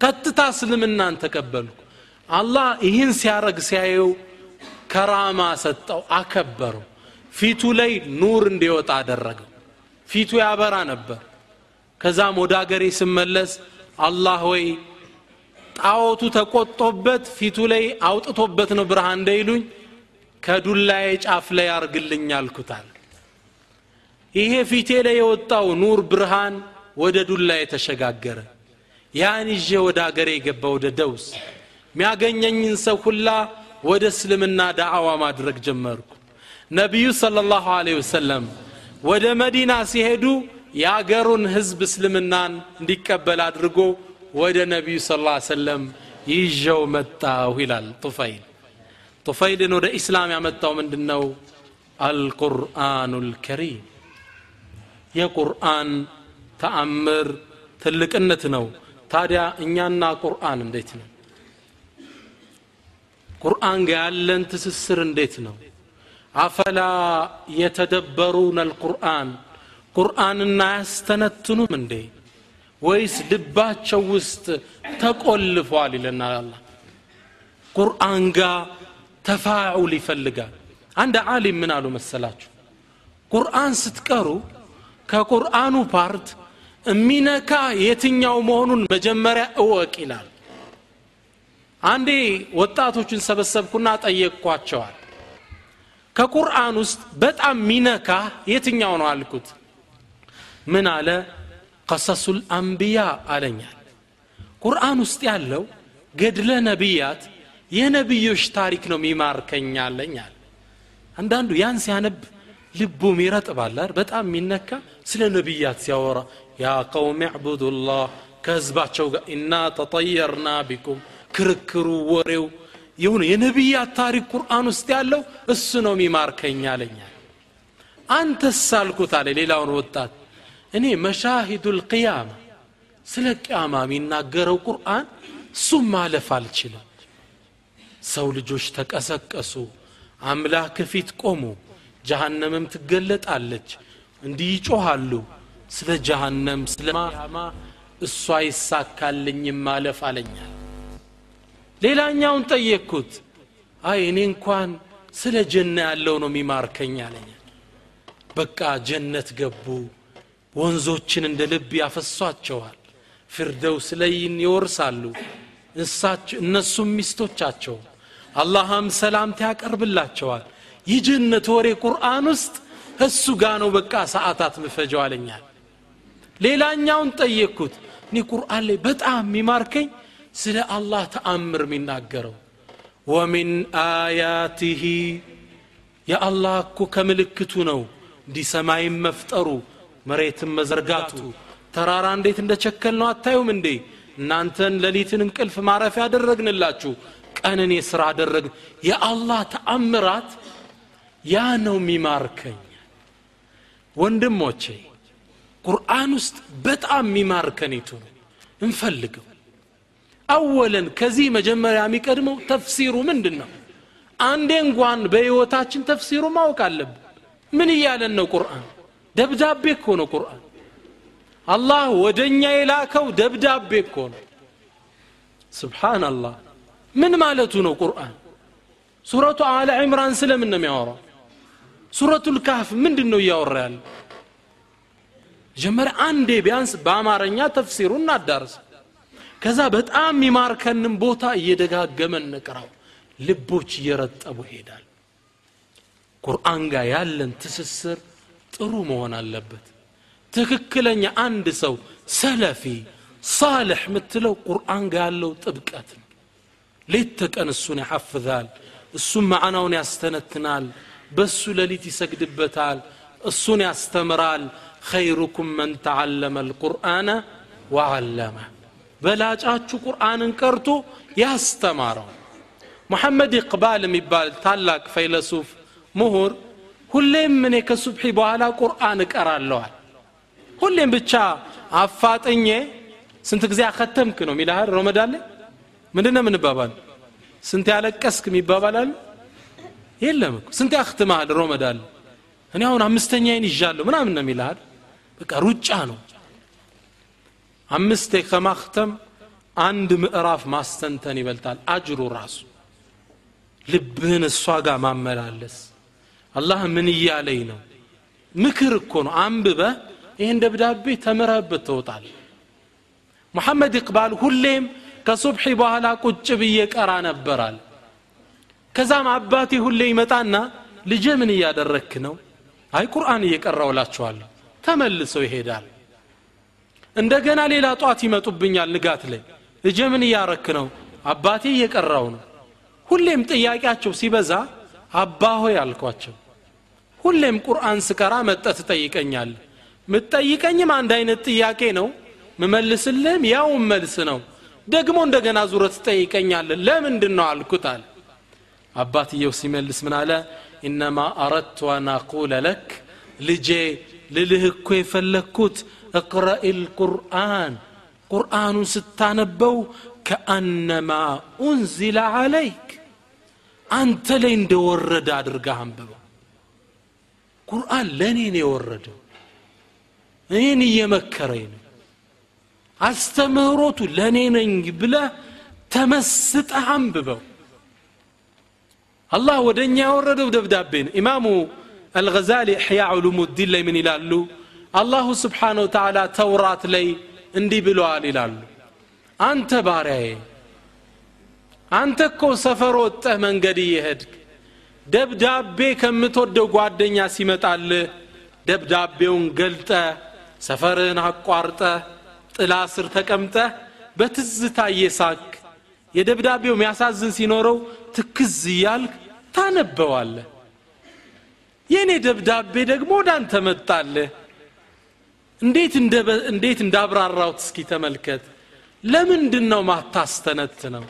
ቀጥታ እስልምናን ተቀበሉ አላህ ይህን ሲያረግ ሲያየው ከራማ ሰጠው አከበረው። ፊቱ ላይ ኑር እንዲወጣ አደረገው። ፊቱ ያበራ ነበር። ከዛም ወደ አገሬ ስመለስ አላህ ወይ ጣዖቱ ተቆጦበት ፊቱ ላይ አውጥቶበት ነው ብርሃን እንዳይሉኝ ከዱላዬ ጫፍ ላይ አርግልኝ አልኩታል። ይሄ ፊቴ ላይ የወጣው ኑር ብርሃን ወደ ዱላዬ ተሸጋገረ። ያን ይዤ ወደ አገሬ የገባ ወደ ደውስ የሚያገኘኝን ሰው ሁላ ወደ እስልምና ዳዕዋ ማድረግ ጀመርኩ። ነቢዩ صለ ላሁ ወሰለም ወደ መዲና ሲሄዱ የአገሩን ህዝብ እስልምናን እንዲቀበል አድርጎ ወደ ነቢዩ ስ ሰለም ይዤው መጣሁ ይላል ጡፈይል። ጡፈይልን ወደ ኢስላም ያመጣው ምንድን ነው አልቁርአኑ ልከሪም የቁርአን ተአምር ትልቅነት ነው። ታዲያ እኛና ቁርአን እንዴት ነው ቁርአን ጋር ያለን ትስስር እንዴት ነው? أفلا يتدبرون القرآن? ቁርአንና አያስተነትኑም እንዴ? ወይስ ልባቸው ውስጥ ተቆልፏል ይለናል አላህ ቁርአን ጋር تفاعل ይፈልጋል። አንድ ዓሊም ምን አሉ መሰላችሁ? ቁርአን ስትቀሩ ከቁርአኑ part የሚነካ የትኛው መሆኑን መጀመሪያ እወቅ ይላል አንዴ ወጣቶችን ሰበሰብኩና ጠየቅኳቸዋል። ከቁርአን ውስጥ በጣም ሚነካ የትኛው ነው አልኩት። ምን አለ? ቀሰሱል አንቢያ አለኛል። ቁርአን ውስጥ ያለው ገድለ ነቢያት የነቢዮች ታሪክ ነው ሚማርከኛለኛል አንዳንዱ ያን ሲያነብ ልቡም ይረጥባላል በጣም የሚነካ ስለ ነቢያት ሲያወራ ያ ቀውም ዕቡዱላህ ከህዝባቸው ጋር ኢና ተጠየርና ቢኩም ክርክሩ ወሬው የሆነ የነቢያት ታሪክ ቁርአን ውስጥ ያለው እሱ ነው ሚማርከኝ አለኛል አንተስ አልኩት አለ ሌላውን ወጣት። እኔ መሻሂዱ ልቅያማ ስለ ቅያማ የሚናገረው ቁርአን እሱም ማለፍ አልችልም። ሰው ልጆች ተቀሰቀሱ አምላክ ፊት ቆሙ ጀሃነምም ትገለጣለች እንዲህ ይጮሃሉ ስለ ጀሃነም ስለ እሷ ይሳካልኝም ማለፍ አለኛል ሌላኛውን ጠየቅኩት። አይ እኔ እንኳን ስለ ጀና ያለው ነው የሚማርከኝ አለኛል በቃ ጀነት ገቡ። ወንዞችን እንደ ልብ ያፈሷቸዋል። ፊርደውስ ለይን ይወርሳሉ። እነሱም ሚስቶቻቸው። አላህም ሰላምታ ያቀርብላቸዋል። የጀነት ወሬ ቁርአን ውስጥ እሱ ጋ ነው በቃ ሰዓታት ምፈጀው አለኛል ሌላኛውን ጠየቅኩት። እኔ ቁርአን ላይ በጣም የሚማርከኝ ስለ አላህ ተአምር የሚናገረው። ወሚን አያቲህ የአላህ እኮ ከምልክቱ ነው። እንዲህ ሰማይን መፍጠሩ መሬትን መዘርጋቱ። ተራራ እንዴት እንደቸከል ነው አታዩም እንዴ? እናንተን ሌሊትን እንቅልፍ ማረፊያ ያደረግንላችሁ ቀንን የሥራ አደረግን የአላህ ተአምራት ያ ነው የሚማርከኝ። ወንድሞቼ ቁርአን ውስጥ በጣም የሚማርከን ነው። እንፈልገው አወለን ከዚህ መጀመሪያ የሚቀድመው ተፍሲሩ ምንድን ነው አንዴ እንኳን በሕይወታችን ተፍሲሩ ማወቅ አለብን። ምን እያለን ነው ቁርአን? ደብዳቤ እኮ ነው ቁርአን። አላህ ወደ እኛ የላከው ደብዳቤ እኮ ነው። ስብሓናላህ ምን ማለቱ ነው ቁርአን? ሱረቱ አለ ዕምራን ስለምን ነው የሚያወራው? ሱረቱ ልካፍ ምንድን ነው እያወራ ያለ መጀመሪያ አንዴ ቢያንስ በአማርኛ ተፍሲሩ እናዳርስ ከዛ በጣም የሚማርከንም ቦታ እየደጋገመን ንቅራው ልቦች እየረጠቡ ይሄዳል። ቁርአን ጋር ያለን ትስስር ጥሩ መሆን አለበት። ትክክለኛ አንድ ሰው ሰለፊ ሳልሕ የምትለው ቁርአን ጋር ያለው ጥብቀት ነው። ሌት ተቀን እሱን ያሐፍዛል እሱም ማዕናውን ያስተነትናል በሱ ሌሊት ይሰግድበታል እሱን ያስተምራል። ኸይሩኩም መን ተዓለመ ልቁርአነ ወዓለመ በላጫችሁ ቁርአንን ቀርቶ ያስተማረው። ሙሐመድ ኢቅባል የሚባል ታላቅ ፈይለሱፍ ምሁር ሁሌም እኔ ከሱብሒ በኋላ ቁርአን እቀራለዋል ሁሌም ብቻ አፋጥኜ ስንት ጊዜ አከተምክ ነው ሚልሃል ረመዳን ነው የምንባባል? ስንት ያለቀስክ የሚባባላሉ የለም ስንት ያክትመሃል ረመዳን እኔ አሁን አምስተኛዬን ይዣለሁ ምናምን ነው የሚልሃል በቃ ሩጫ ነው አምስቴ ከማክተም አንድ ምዕራፍ ማስተንተን ይበልጣል። አጅሩ ራሱ ልብህን እሷ ጋር ማመላለስ። አላህ ምን እያለኝ ነው? ምክር እኮ ነው። አንብበ ይህን ደብዳቤ ተምረህበት ትወጣል ሙሐመድ ይቅባል ሁሌም ከሱብሒ በኋላ ቁጭ ብዬ ቀራ ነበራል። ከዛም አባቴ ሁሌ ይመጣና ልጄ ምን እያደረክ ነው? አይ ቁርአን እየቀራውላችኋለሁ ተመልሰው ይሄዳል እንደገና ሌላ ጧት ይመጡብኛል ንጋት ላይ። ልጄ ምን እያረክ ነው? አባቴ እየቀራው ነው። ሁሌም ጥያቄያቸው ሲበዛ አባ ሆይ አልኳቸው። ሁሌም ቁርአን ስቀራ መጠ ትጠይቀኛል። ምትጠይቀኝም አንድ አይነት ጥያቄ ነው። ምመልስልህም ያውም መልስ ነው። ደግሞ እንደገና ዙረ ትጠይቀኛለ ለምንድን ነው አልኩት አለ። አባትየው ሲመልስ ምን አለ? ኢነማ አረድቱ አን አቁለ ለክ ልጄ ልልህ እኮ የፈለግኩት እቅረኢ ልቁርአን ቁርአኑን ስታነበው ከአነማ ኡንዚለ ዓለይክ አንተ ላይ እንደወረደ አድርገህ አንብበው። ቁርአን ለእኔ ነው የወረደው። እኔን እየመከረኝ ነው። አስተምህሮቱ ለእኔ ነኝ ብለህ ተመስጠህ አንብበው። አላህ ወደ እኛ ያወረደው ደብዳቤ ነው። ኢማሙ አልገዛሊ ሕያ ዑሉሙዲን ላይ ምን ይላሉ አላሁ ስብሓነ ወተዓላ ተውራት ላይ እንዲህ ብለዋል ይላሉ። አንተ ባሪያዬ አንተ እኮ ሰፈር ወጠህ መንገድ እየሄድክ ደብዳቤ ከምትወደው ጓደኛ ሲመጣልህ ደብዳቤውን ገልጠ ሰፈርህን አቋርጠ ጥላ ስር ተቀምጠ በትዝታ እየሳክ የደብዳቤው የሚያሳዝን ሲኖረው ትክዝ እያልክ ታነበዋለህ። የእኔ ደብዳቤ ደግሞ ወደ አንተ መጣልህ እንዴት እንዳብራራውት እስኪ ተመልከት። ለምንድን ነው ማታስተነት ነው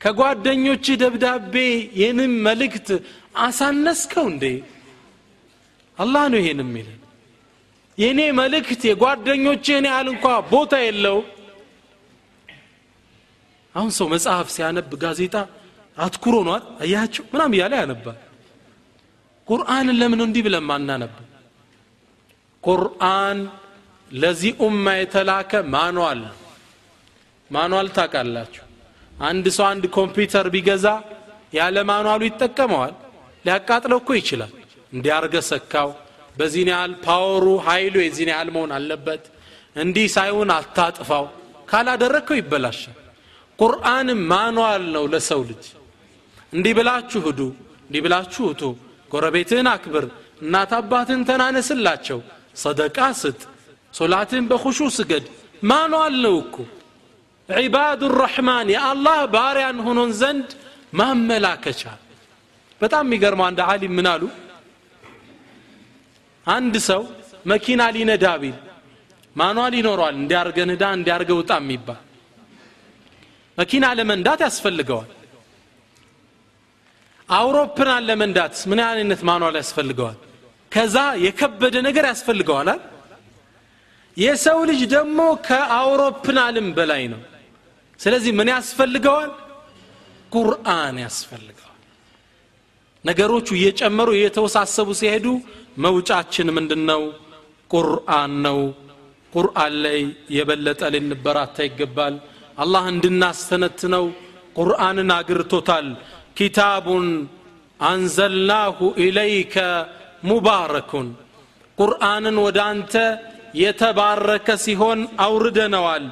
ከጓደኞች ደብዳቤ ይህንም መልእክት አሳነስከው እንዴ? አላህ ነው ይሄን የሚልን የእኔ መልእክት የጓደኞችህን ያህል እንኳ ቦታ የለው አሁን ሰው መጽሐፍ ሲያነብ ጋዜጣ አትኩሮ ነዋል አያቸው ምናም እያለ ያነባል። ቁርአንን ለምን እንዲህ ብለን ማናነብ ቁርአን ለዚህ ኡማ የተላከ ማኗል ማኗል ታውቃላችሁ? አንድ ሰው አንድ ኮምፒውተር ቢገዛ ያለ ማኗሉ ይጠቀመዋል። ሊያቃጥለው እኮ ይችላል። እንዲያርገ ሰካው በዚህን ያህል ፓወሩ ኃይሉ የዚህን ያህል መሆን አለበት እንዲህ ሳይሆን አታጥፋው። ካላደረግከው ይበላሻል። ቁርአንም ማኗል ነው ለሰው ልጅ። እንዲህ ብላችሁ ህዱ እንዲህ ብላችሁ እቱ ጎረቤትህን አክብር እናት አባትን ተናነስላቸው ሰደቃ ስጥ ሶላትን በኹሹ ስገድ። ማኗል ነው እኮ? ዒባዱ ረሕማን የአላህ ባሪያን ሆኖን ዘንድ ማመላከቻ። በጣም የሚገርመው አንድ ዓሊም ምን አሉ? አንድ ሰው መኪና ሊነዳ ቢል ማኗል ይኖረዋል። እንዲያርገ ንዳ እንዲያርገ ውጣ የሚባል መኪና ለመንዳት ያስፈልገዋል። አውሮፕላን ለመንዳት ምን አይነት ማኗል ያስፈልገዋል ከዛ የከበደ ነገር ያስፈልገዋል። የሰው ልጅ ደግሞ ከአውሮፕላንም በላይ ነው። ስለዚህ ምን ያስፈልገዋል? ቁርአን ያስፈልገዋል። ነገሮቹ እየጨመሩ እየተወሳሰቡ ሲሄዱ መውጫችን ምንድን ነው ቁርአን ነው። ቁርአን ላይ የበለጠ ልንበራታ ይገባል። አላህ እንድናስተነትነው ቁርአንን አግርቶታል። ኪታቡን አንዘልናሁ ኢለይከ ሙባረኩን። ቁርአንን ወደ አንተ የተባረከ ሲሆን አውርደነዋል።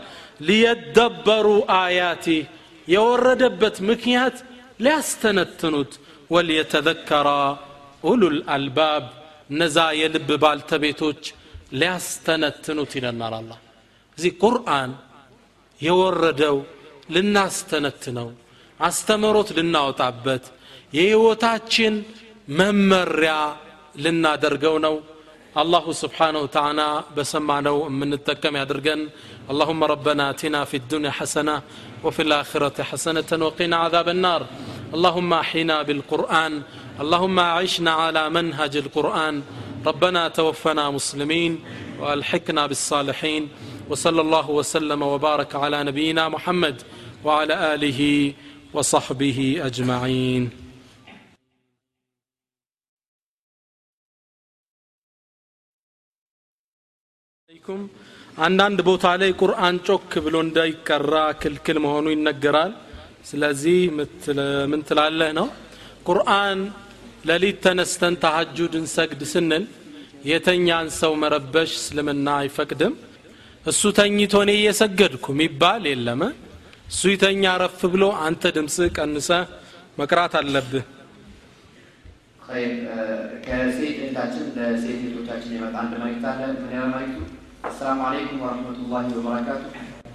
ሊየደበሩ አያቲህ የወረደበት ምክንያት ሊያስተነትኑት። ወልየተዘከራ ኡሉል አልባብ እነዛ የልብ ባልተቤቶች ሊያስተነትኑት ይለናል አላ እዚህ ቁርአን የወረደው ልናስተነትነው አስተምሮት ልናወጣበት የህይወታችን መመሪያ ልናደርገው ነው الله سبحانه وتعالى بسمعنا من التكم يدرجن اللهم ربنا اتنا في الدنيا حسنه وفي الاخره حسنه وقنا عذاب النار اللهم احينا بالقران اللهم اعشنا على منهج القران ربنا توفنا مسلمين والحقنا بالصالحين وصلى الله وسلم وبارك على نبينا محمد وعلى اله وصحبه اجمعين አለይኩም። አንዳንድ ቦታ ላይ ቁርአን ጮክ ብሎ እንዳይቀራ ክልክል መሆኑ ይነገራል። ስለዚህ ምን ትላለህ ነው? ቁርአን ለሊት ተነስተን ተሐጁድ እንሰግድ ስንል የተኛን ሰው መረበሽ እስልምና አይፈቅድም። እሱ ተኝቶ እኔ እየሰገድኩ የሚባል የለም። እሱ ይተኛ ረፍ ብሎ አንተ ድምፅ ቀንሰ መቅራት አለብህ። ከሴት እህታችን ለሴት እህቶቻችን የመጣ አንድ መልእክት ምን ያለ መልእክቱ አሰላሙ አለይኩም ወረህመቱላሂ ወበረካቱ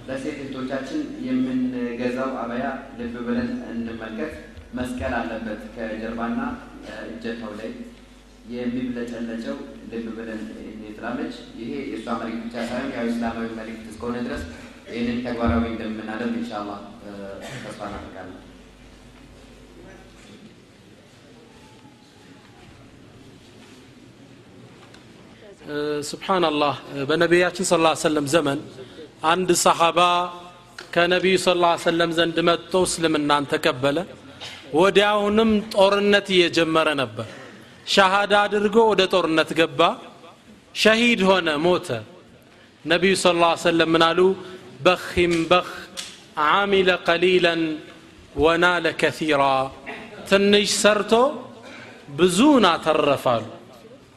ለሴት እህቶቻችን የምንገዛው አበያ ልብ ብለን እንመልከት መስቀል አለበት ከጀርባና እጀታው ላይ የሚብለጨለጨው ልብ ብለን ትላለች። ይሄ የእሷ መልእክት ብቻ ሳይሆን ያው እስላማዊ መልእክት እስከሆነ ድረስ ይህንን ተግባራዊ እንደምናደርግ ኢንሻአላህ ተስፋ እናደርጋለን ስብሓናላህ በነቢያችን ስ ሰለም ዘመን አንድ ሰሓባ ከነቢዩ ስ ሰለም ዘንድ መጥቶ እስልምናን ተቀበለ። ወዲያውንም ጦርነት እየጀመረ ነበር። ሻሃዳ አድርጎ ወደ ጦርነት ገባ። ሸሂድ ሆነ ሞተ። ነቢዩ ስ ሰለም ምን አሉ? በኺም በኽ ዓሚለ ቀሊለን ወናለ ከሲራ ትንሽ ሰርቶ ብዙን አተረፋሉ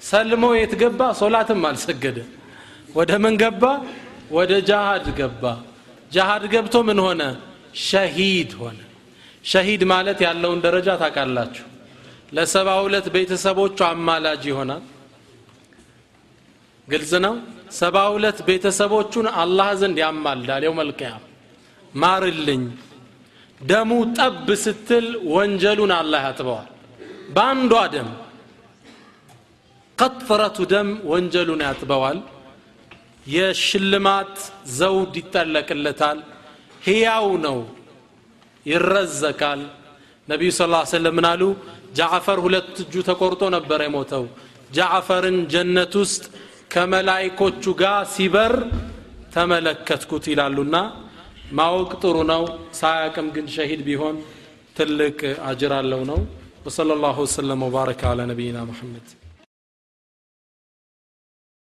ሰልሞ የት ገባ? ሶላትም አልሰገደ። ወደ ምን ገባ? ወደ ጃሃድ ገባ። ጃሃድ ገብቶ ምን ሆነ? ሸሂድ ሆነ። ሸሂድ ማለት ያለውን ደረጃ ታውቃላችሁ። ለሰባ ሁለት ቤተሰቦቹ አማላጅ ይሆናል። ግልጽ ነው? ሰባ ሁለት ቤተሰቦቹን አላህ ዘንድ ያማልዳል የው መልቅያም ማርልኝ። ደሙ ጠብ ስትል ወንጀሉን አላህ ያጥበዋል። በአንዷ ደም ቀጥረቱ ደም ወንጀሉን ያጥበዋል። የሽልማት ዘውድ ይጠለቅለታል ህያው ነው። ይረዘቃል። ነቢዩ ስ ሰለም ምን አሉ? ጃዕፈር ሁለት እጁ ተቆርጦ ነበር የሞተው። ጃዕፈርን ጀነት ውስጥ ከመላይኮቹ ጋር ሲበር ተመለከትኩት ይላሉና ማወቅ ጥሩ ነው። ሳያቅም ግን ሸሂድ ቢሆን ትልቅ አጅር አለው ነው። ወሰለ ላሁ ወሰለም ወባረከ አላ ነቢይና ሙሐመድ